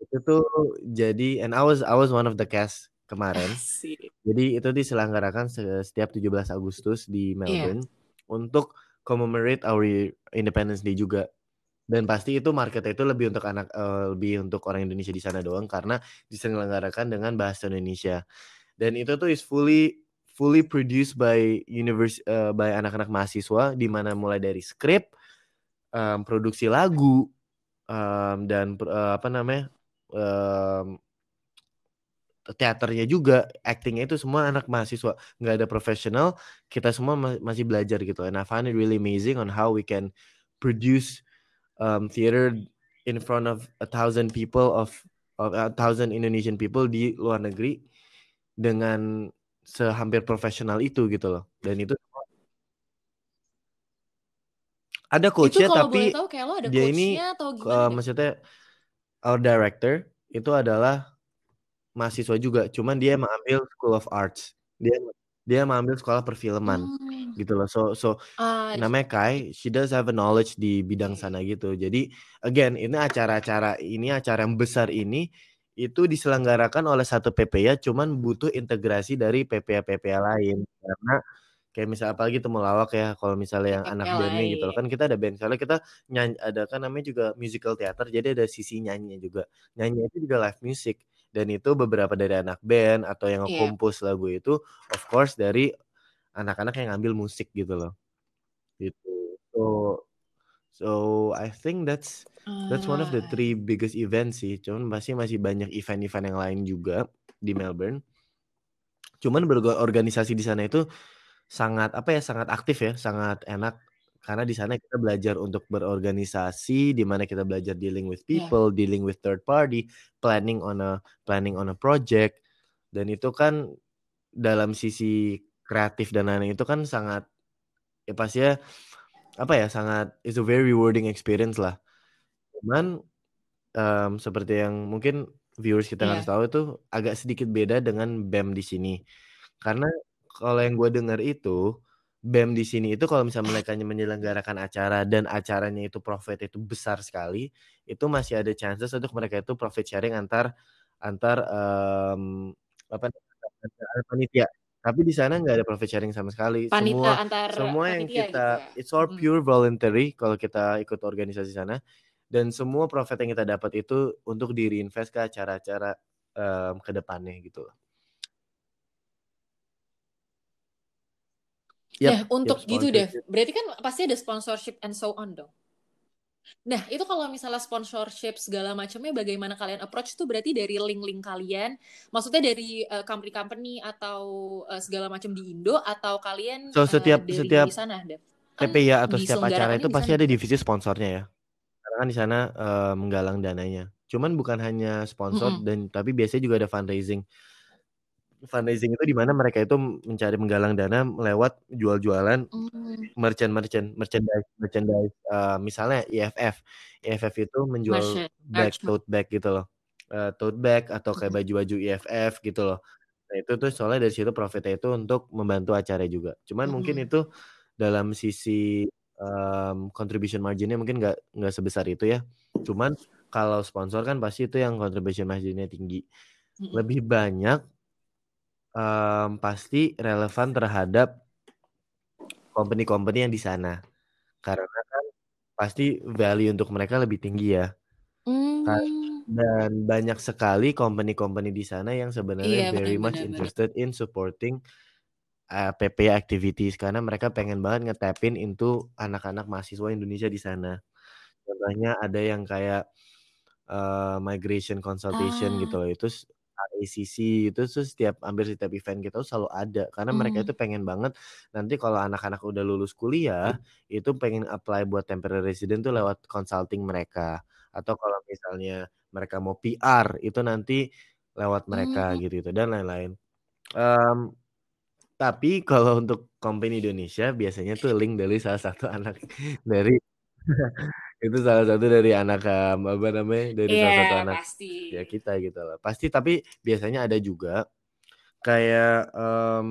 Itu tuh jadi and I was I was one of the cast kemarin. Jadi itu diselenggarakan setiap 17 Agustus di iya. Melbourne yeah. untuk commemorate our Independence Day juga. Dan pasti itu marketnya itu lebih untuk anak uh, lebih untuk orang Indonesia di sana doang karena diselenggarakan dengan bahasa Indonesia. Dan itu tuh is fully fully produced by universe uh, by anak-anak mahasiswa di mana mulai dari skrip um, produksi lagu um, dan uh, apa namanya um, teaternya juga actingnya itu semua anak mahasiswa nggak ada profesional kita semua ma masih belajar gitu and I find it really amazing on how we can produce um, theater in front of a thousand people of of a thousand Indonesian people di luar negeri dengan sehampir profesional itu gitu loh. Dan itu ada coachnya tapi tahu, kayak lo ada dia ini atau gimana uh, maksudnya our director itu adalah mahasiswa juga, cuman dia mengambil School of Arts. Dia dia mengambil sekolah perfilman hmm. gitu loh. So so uh, namanya Kai, she does have a knowledge di bidang sana gitu. Jadi again ini acara-acara ini acara yang besar ini itu diselenggarakan oleh satu PPA cuman butuh integrasi dari PPA-PPA lain karena kayak misalnya apalagi itu melawak ya kalau misalnya yang anak bandnya gitu loh kan kita ada band soalnya kita nyanyi ada kan namanya juga musical theater jadi ada sisi nyanyinya juga nyanyi itu juga live music dan itu beberapa dari anak band atau yang yeah. kompos lagu itu of course dari anak-anak yang ngambil musik gitu loh. Gitu. So so I think that's that's one of the three ah. biggest events sih. Cuman masih masih banyak event-event yang lain juga di Melbourne. Cuman berorganisasi di sana itu sangat apa ya sangat aktif ya sangat enak karena di sana kita belajar untuk berorganisasi, di mana kita belajar dealing with iya. people, yeah. dealing with third party, planning on a planning on a project, dan itu kan dalam sisi kreatif dan lain-lain itu kan sangat ya pasti ya apa ya sangat it's a very rewarding experience lah. Cuman um, seperti yang mungkin viewers kita yeah. harus tahu itu agak sedikit beda dengan BEM di sini. Karena kalau yang gue dengar itu BEM di sini itu kalau misalnya mereka menyelenggarakan acara dan acaranya itu profit itu besar sekali, itu masih ada chances untuk mereka itu profit sharing antar antar um, apa panitia. Tapi di sana nggak ada profit sharing sama sekali. Panita semua antar semua yang kita gitu ya? it's all pure voluntary kalau kita ikut organisasi sana dan semua profit yang kita dapat itu untuk di reinvest ke acara-acara um, ke depannya gitu loh. Yep, nah, untuk yep, gitu deh. Berarti kan pasti ada sponsorship and so on dong. Nah, itu kalau misalnya sponsorship segala macamnya bagaimana kalian approach itu berarti dari link-link kalian, maksudnya dari uh, company-company atau uh, segala macam di Indo atau kalian So setiap uh, dari setiap di sana, Kan ya atau setiap acara itu pasti ada divisi sponsornya ya. Karena kan di sana uh, menggalang dananya. Cuman bukan hanya sponsor mm -hmm. dan tapi biasanya juga ada fundraising fundraising itu di mana mereka itu mencari menggalang dana lewat jual-jualan mm. merchant merchant merchandise merchandise uh, misalnya EFF EFF itu menjual bag tote bag gitu loh. Uh, tote bag atau kayak baju-baju EFF gitu loh. Nah itu tuh soalnya dari situ profitnya itu untuk membantu acara juga. Cuman mm. mungkin itu dalam sisi um, contribution marginnya mungkin nggak nggak sebesar itu ya. Cuman kalau sponsor kan pasti itu yang contribution marginnya tinggi. Lebih banyak um, pasti relevan terhadap company-company yang di sana. Karena kan pasti value untuk mereka lebih tinggi ya. Mm. Dan banyak sekali company-company di sana yang sebenarnya iya, very bener, much bener, interested bener. in supporting uh, eh, PP activities karena mereka pengen banget ngetapin into anak-anak mahasiswa Indonesia di sana. Contohnya ada yang kayak uh, migration consultation gitu ah. gitu loh. Itu ACC itu tuh setiap hampir setiap event kita tuh selalu ada karena mereka hmm. itu pengen banget nanti kalau anak-anak udah lulus kuliah itu pengen apply buat temporary resident tuh lewat consulting mereka atau kalau misalnya mereka mau PR itu nanti lewat mereka hmm. gitu gitu dan lain-lain. Um, tapi kalau untuk company Indonesia biasanya tuh link dari salah satu anak dari Itu salah satu dari anak, um, apa namanya, dari salah satu anak pasti. ya kita gitu loh. Pasti tapi biasanya ada juga kayak, um,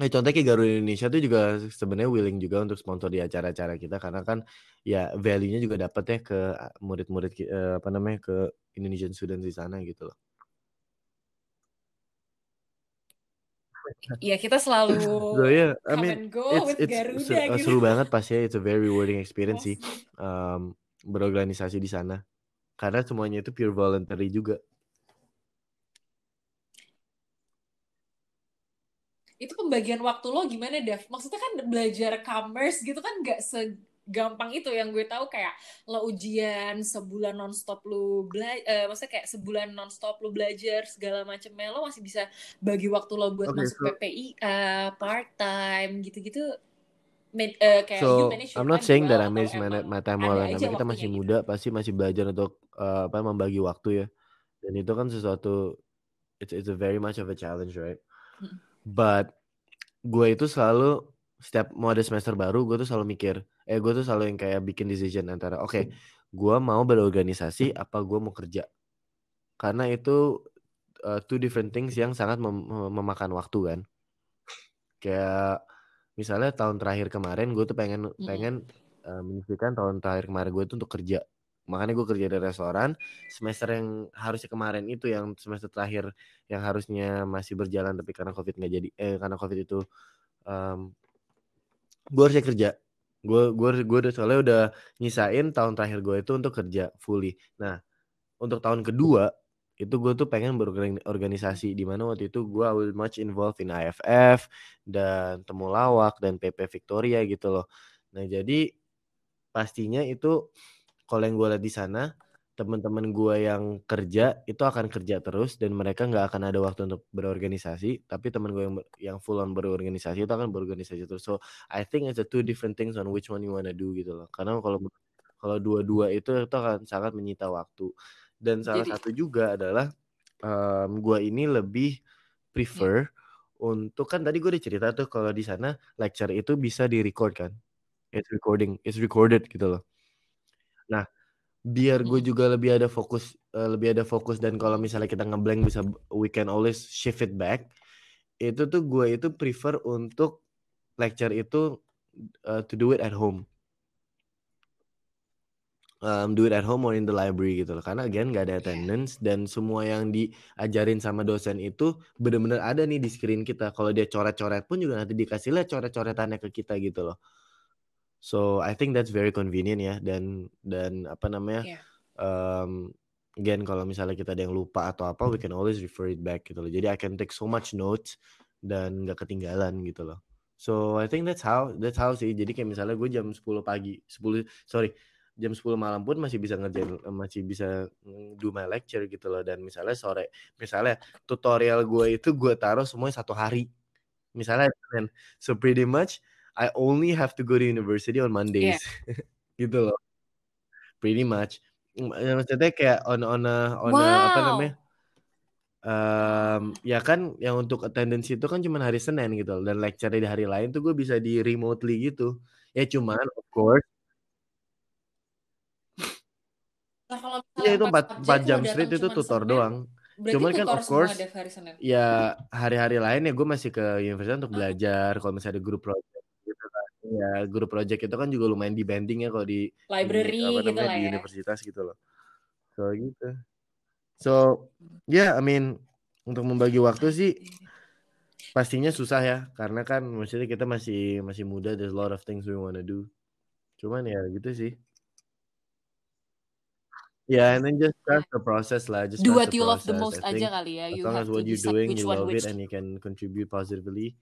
eh, contohnya kayak Garuda Indonesia tuh juga sebenarnya willing juga untuk sponsor di acara-acara kita karena kan ya value-nya juga dapat ya ke murid-murid uh, apa namanya, ke Indonesian students di sana gitu loh. Iya kita selalu so, yeah, I mean, go it's, with it's Garuda seru, gitu. seru banget pasti ya, it's a very rewarding experience sih um, berorganisasi di sana karena semuanya itu pure voluntary juga. Itu pembagian waktu lo gimana, Dev? Maksudnya kan belajar commerce gitu kan nggak se gampang itu yang gue tahu kayak lo ujian sebulan nonstop lo belajar uh, maksudnya kayak sebulan nonstop lo belajar segala macamnya lo masih bisa bagi waktu lo buat okay, masuk so, PPI uh, part time gitu-gitu uh, kayak so, I'm not saying that I manage my, my time well tapi kita masih gitu. muda pasti masih belajar untuk uh, apa membagi waktu ya dan itu kan sesuatu it's it's a very much of a challenge right Hmm. But gue itu selalu setiap mau ada semester baru gue tuh selalu mikir, eh gue tuh selalu yang kayak bikin decision antara oke, okay, gue mau berorganisasi apa gue mau kerja. Karena itu uh, two different things yang sangat mem memakan waktu kan. Kayak misalnya tahun terakhir kemarin gue tuh pengen hmm. pengen uh, menyisihkan tahun terakhir kemarin gue tuh untuk kerja makanya gue kerja di restoran semester yang harusnya kemarin itu yang semester terakhir yang harusnya masih berjalan tapi karena covid nggak jadi eh karena covid itu um, gue harusnya kerja gue gue gue udah soalnya udah nyisain tahun terakhir gue itu untuk kerja fully. Nah untuk tahun kedua itu gue tuh pengen berorganisasi di mana waktu itu gue will much involved in AFF dan temu lawak dan PP Victoria gitu loh. Nah jadi pastinya itu kalau yang gue lihat di sana teman-teman gue yang kerja itu akan kerja terus dan mereka nggak akan ada waktu untuk berorganisasi tapi teman gue yang yang full on berorganisasi itu akan berorganisasi terus. So I think it's a two different things on which one you wanna do gitu loh. Karena kalau kalau dua-dua itu itu akan sangat menyita waktu. Dan salah Jadi, satu juga adalah um, gue ini lebih prefer ya. untuk kan tadi gue udah cerita tuh kalau di sana lecture itu bisa di record kan? It's recording it's recorded gitu loh biar gue juga lebih ada fokus uh, lebih ada fokus dan kalau misalnya kita ngeblank bisa we can always shift it back. Itu tuh gue itu prefer untuk lecture itu uh, to do it at home. Um, do it at home or in the library gitu loh karena again gak ada attendance dan semua yang diajarin sama dosen itu benar-benar ada nih di screen kita kalau dia coret-coret pun juga nanti dikasih lihat coret-coretannya ke kita gitu loh So I think that's very convenient ya dan dan apa namanya? Yeah. Um, again kalau misalnya kita ada yang lupa atau apa, we can always refer it back gitu loh. Jadi I can take so much notes dan nggak ketinggalan gitu loh. So I think that's how that's how sih. Jadi kayak misalnya gue jam 10 pagi, 10 sorry jam 10 malam pun masih bisa ngerjain masih bisa do my lecture gitu loh dan misalnya sore misalnya tutorial gue itu gue taruh semuanya satu hari misalnya so pretty much I only have to go to university on Mondays. Yeah. gitu loh. Pretty much. Ya, maksudnya kayak on on a, on wow. a, apa namanya? Um, ya kan yang untuk attendance itu kan cuma hari Senin gitu loh. dan lecture di hari lain tuh gue bisa di remotely gitu. Ya cuman of course Nah, kalau ya itu 4, 4 jam straight itu tutor Senin, doang. Cuman kan of course ya hari-hari lain ya gue masih ke universitas untuk belajar. Kalau misalnya ada grup project Ya, guru project itu kan juga lumayan dibanding ya kalau di library di, apa gitu lah di ya. universitas gitu loh. So gitu. So, ya yeah, I mean untuk membagi waktu sih pastinya susah ya karena kan maksudnya kita masih masih muda there's a lot of things we wanna do. Cuman ya gitu sih. Yeah, and then just trust the process lah. Just do what you love the most aja kali ya. You as long as what you're doing, you love it, and you can contribute positively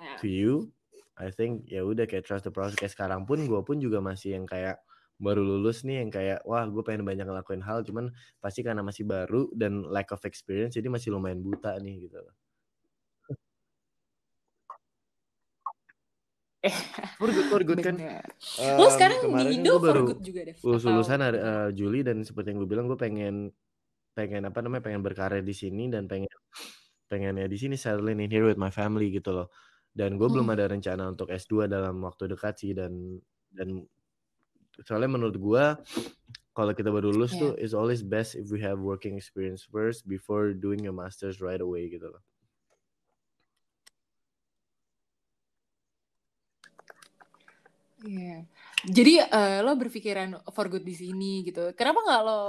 yeah. to you, I think ya udah kayak trust the process kayak sekarang pun gue pun juga masih yang kayak baru lulus nih yang kayak wah gue pengen banyak ngelakuin hal cuman pasti karena masih baru dan lack of experience jadi masih lumayan buta nih gitu loh. for good, for good kan. Um, Lo sekarang di Indo baru for good juga deh. Lulus lulusan uh, Juli dan seperti yang gue bilang gue pengen pengen apa namanya pengen berkarir di sini dan pengen pengen ya di sini settling in here with my family gitu loh dan gue hmm. belum ada rencana untuk S2 dalam waktu dekat sih dan dan soalnya menurut gue kalau kita baru lulus yeah. tuh is always best if we have working experience first before doing your masters right away gitu loh. Yeah. Jadi uh, lo berpikiran for good di sini gitu. Kenapa nggak lo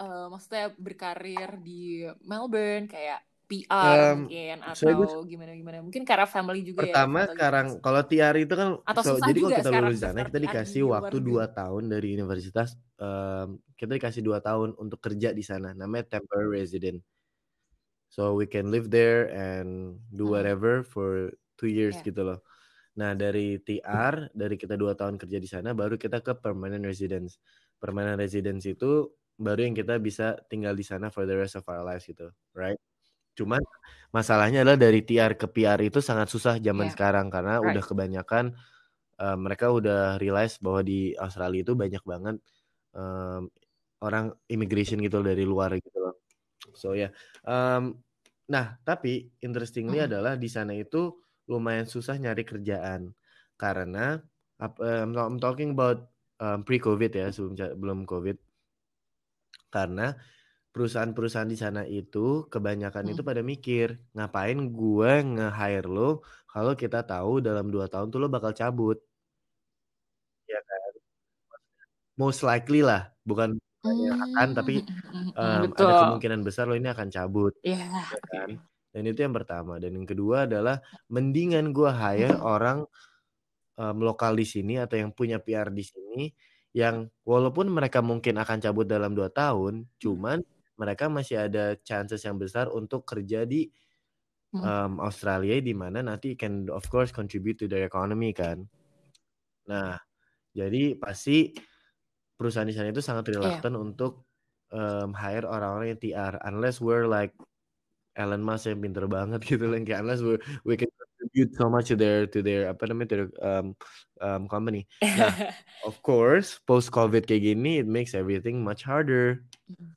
uh, maksudnya berkarir di Melbourne kayak PR um, mungkin atau gue, gimana gimana mungkin karena family juga pertama ya, sekarang gitu. kalau TR itu kan atau so, jadi kalau kita lulus sana kita dikasih waktu dua tahun dari universitas um, kita dikasih dua tahun untuk kerja di sana namanya temporary resident. So we can live there and do hmm. whatever for two years yeah. gitu loh. Nah dari TR dari kita dua tahun kerja di sana baru kita ke permanent residence. Permanent residence itu baru yang kita bisa tinggal di sana for the rest of our lives gitu right Cuman masalahnya adalah dari TR ke PR itu sangat susah zaman yeah. sekarang karena right. udah kebanyakan uh, mereka udah realize bahwa di Australia itu banyak banget um, orang immigration gitu dari luar gitu loh. So ya, yeah. um, Nah, tapi interestingly hmm. adalah di sana itu lumayan susah nyari kerjaan karena um, I'm talking about um, pre-COVID ya sebelum belum COVID. Karena perusahaan-perusahaan di sana itu kebanyakan hmm. itu pada mikir ngapain gue nge-hire lo kalau kita tahu dalam dua tahun tuh lo bakal cabut. Ya kan? Most likely lah, bukan hmm. akan tapi um, ada kemungkinan besar lo ini akan cabut yeah. ya kan dan itu yang pertama dan yang kedua adalah mendingan gue hire orang um, lokal di sini atau yang punya PR di sini yang walaupun mereka mungkin akan cabut dalam dua tahun cuman mereka masih ada chances yang besar untuk kerja di um, Australia di mana nanti can of course contribute to the economy kan nah jadi pasti perusahaan di sana itu sangat iya. reluctant yeah. untuk um, hire orang-orang yang TR unless we're like Elon Musk yang pinter banget gitu lah kayak unless we we can contribute so much to their to their apa namanya to their um, um, company. Nah, of course post COVID kayak gini it makes everything much harder. Right?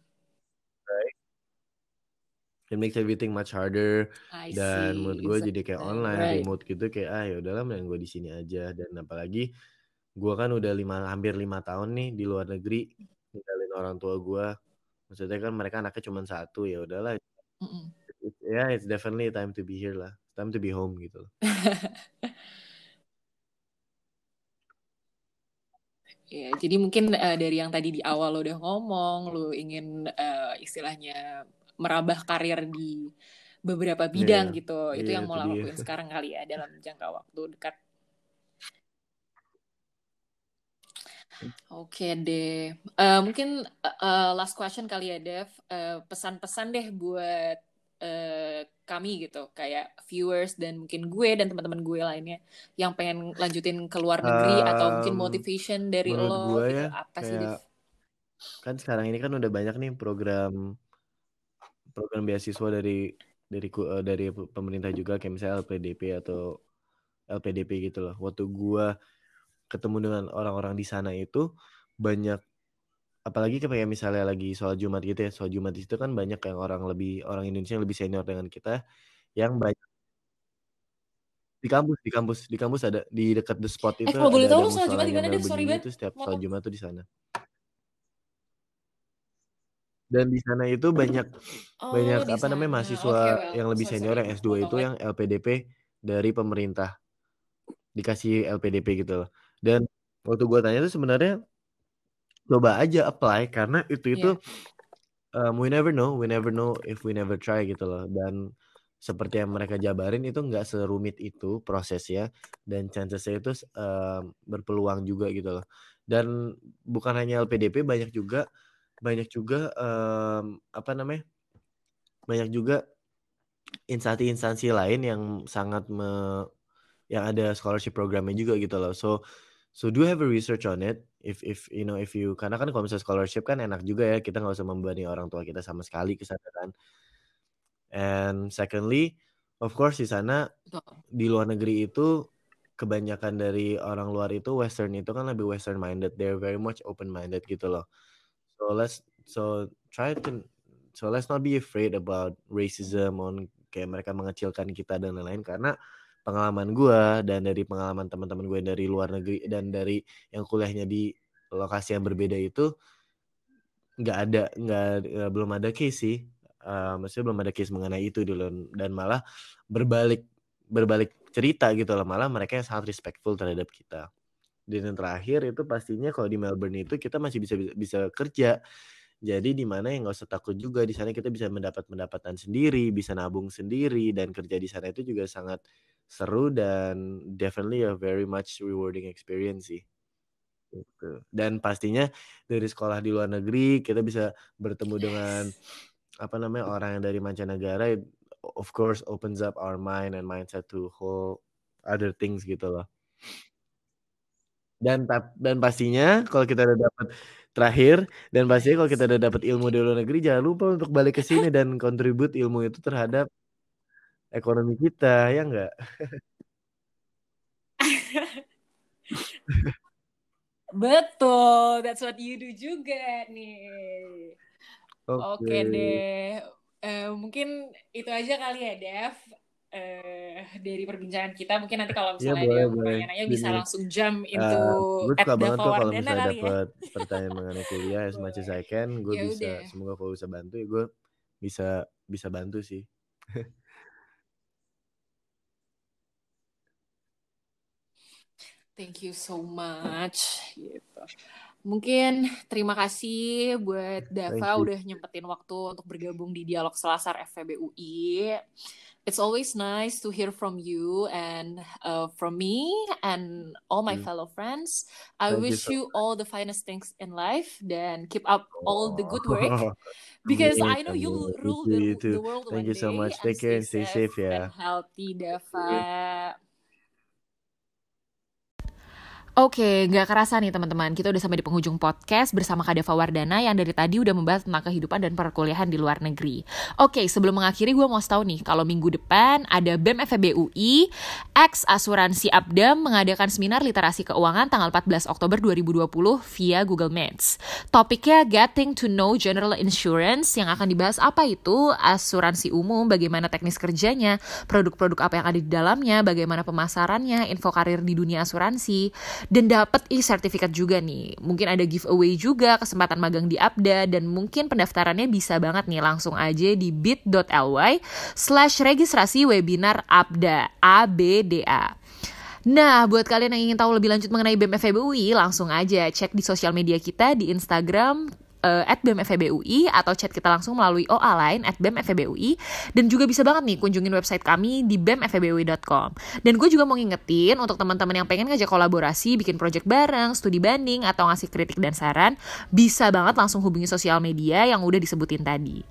It makes everything much harder I dan see. menurut gue jadi kayak online right. remote gitu kayak ah ya udahlah mending gue di sini aja dan apalagi gue kan udah lima hampir lima tahun nih di luar negeri ninggalin orang tua gue maksudnya kan mereka anaknya cuma satu ya udahlah mm -mm. ya yeah, it's definitely time to be here lah time to be home gitu Ya, jadi mungkin uh, dari yang tadi di awal lo udah ngomong, lo ingin uh, istilahnya merambah karir di beberapa bidang yeah, gitu. Itu yeah, yang mau lo lakuin sekarang kali ya dalam jangka waktu dekat. Oke deh, uh, mungkin uh, last question kali ya Dev, uh, pesan-pesan deh buat uh, kami gitu, kayak viewers dan mungkin gue dan teman-teman gue lainnya yang pengen lanjutin ke luar negeri um, atau mungkin motivation dari lo, gue gitu, ya, apa sih Dev? Kan sekarang ini kan udah banyak nih program program beasiswa dari dari dari pemerintah juga kayak misalnya LPDP atau LPDP gitu loh. Waktu gue ketemu dengan orang-orang di sana itu banyak apalagi kayak misalnya lagi soal Jumat gitu ya soal Jumat itu kan banyak yang orang lebih orang Indonesia yang lebih senior dengan kita yang banyak di kampus di kampus di kampus ada di dekat the spot itu eh, kalau boleh tahu soal Jumat di mana deh sorry banget itu setiap soal Jumat tuh di sana dan di sana itu banyak oh, banyak apa sana. namanya mahasiswa okay, yang lebih senior yang S2 itu yang LPDP dari pemerintah dikasih LPDP gitu loh dan waktu gue tanya tuh sebenarnya coba aja apply karena itu itu yeah. um, we never know, we never know if we never try gitu loh. Dan seperti yang mereka jabarin itu nggak serumit itu prosesnya dan chancesnya itu um, berpeluang juga gitu loh. Dan bukan hanya LPDP banyak juga banyak juga um, apa namanya banyak juga instansi-instansi lain yang sangat me, yang ada scholarship programnya juga gitu loh. So So do have a research on it. If if you know if you karena kan kalau misalnya scholarship kan enak juga ya kita nggak usah membebani orang tua kita sama sekali ke sana kan. And secondly, of course di sana di luar negeri itu kebanyakan dari orang luar itu western itu kan lebih western minded. They're very much open minded gitu loh. So let's so try to so let's not be afraid about racism on kayak mereka mengecilkan kita dan lain-lain. Karena pengalaman gue dan dari pengalaman teman-teman gue dari luar negeri dan dari yang kuliahnya di lokasi yang berbeda itu nggak ada nggak belum ada case sih. Uh, maksudnya belum ada case mengenai itu dulu. Dan malah berbalik berbalik cerita gitu loh. Malah mereka yang sangat respectful terhadap kita dan yang terakhir itu pastinya kalau di Melbourne itu kita masih bisa bisa kerja jadi di mana yang nggak usah takut juga di sana kita bisa mendapat pendapatan sendiri, bisa nabung sendiri dan kerja di sana itu juga sangat seru dan definitely a very much rewarding experience sih. Gitu. Dan pastinya dari sekolah di luar negeri kita bisa bertemu yes. dengan apa namanya orang yang dari mancanegara of course opens up our mind and mindset to whole other things gitu loh. Dan dan pastinya kalau kita udah dapat terakhir dan pastinya kalau kita udah dapat ilmu di luar negeri jangan lupa untuk balik ke sini dan kontribut ilmu itu terhadap ekonomi kita ya enggak betul that's what you do juga nih. Oke. Okay. okay deh uh, mungkin itu aja kali ya Dev uh, dari perbincangan kita mungkin nanti kalau iya, misalnya ya, boleh, ada pertanyaan-nya bisa langsung jump eh, into uh, suka banget tuh kalau misalnya dapat ya. pertanyaan mengenai kuliah as much as I can gue ya bisa udah. semoga kalau bisa bantu ya gue bisa bisa bantu sih Thank you so much gitu. Mungkin terima kasih buat Dava udah nyempetin waktu untuk bergabung di Dialog Selasar FVBUI it's always nice to hear from you and uh, from me and all my mm. fellow friends. I Thank wish you, so you all the finest things in life. Then keep up all the good work because I know you rule the, the world Thank you so much. Take care and stay safe, yeah. healthy, Deva. Oke, nggak kerasa nih teman-teman, kita udah sampai di penghujung podcast bersama Kadeva Wardana yang dari tadi udah membahas tentang kehidupan dan perkuliahan di luar negeri. Oke, sebelum mengakhiri gue mau tahu nih, kalau minggu depan ada BEM FEB UI, X Asuransi Abdam mengadakan seminar literasi keuangan tanggal 14 Oktober 2020 via Google Meets. Topiknya Getting to Know General Insurance yang akan dibahas apa itu asuransi umum, bagaimana teknis kerjanya, produk-produk apa yang ada di dalamnya, bagaimana pemasarannya, info karir di dunia asuransi, dan dapat e-sertifikat juga nih. Mungkin ada giveaway juga, kesempatan magang di Abda, dan mungkin pendaftarannya bisa banget nih langsung aja di bit.ly slash registrasi webinar Abda, ABDA. Nah, buat kalian yang ingin tahu lebih lanjut mengenai BEM FEBUI, langsung aja cek di sosial media kita di Instagram uh, at BEMFEBUI atau chat kita langsung melalui OA lain at BEMFEBUI dan juga bisa banget nih kunjungin website kami di bemfebui.com dan gue juga mau ngingetin untuk teman-teman yang pengen ngajak kolaborasi bikin project bareng, studi banding atau ngasih kritik dan saran bisa banget langsung hubungi sosial media yang udah disebutin tadi.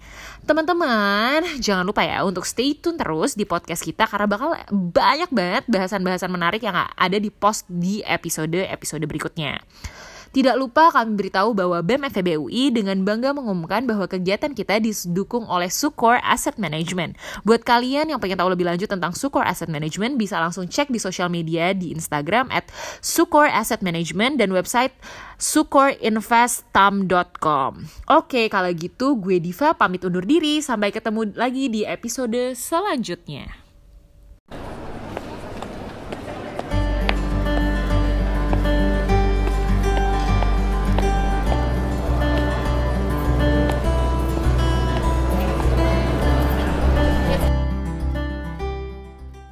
Teman-teman jangan lupa ya untuk stay tune terus di podcast kita karena bakal banyak banget bahasan-bahasan menarik yang ada di post di episode-episode berikutnya. Tidak lupa kami beritahu bahwa BEM FEB UI dengan bangga mengumumkan bahwa kegiatan kita didukung oleh Sukor Asset Management. Buat kalian yang pengen tahu lebih lanjut tentang Sukor Asset Management, bisa langsung cek di sosial media di Instagram at Sukor Asset Management dan website sukorinvestam.com. Oke, kalau gitu gue Diva pamit undur diri. Sampai ketemu lagi di episode selanjutnya.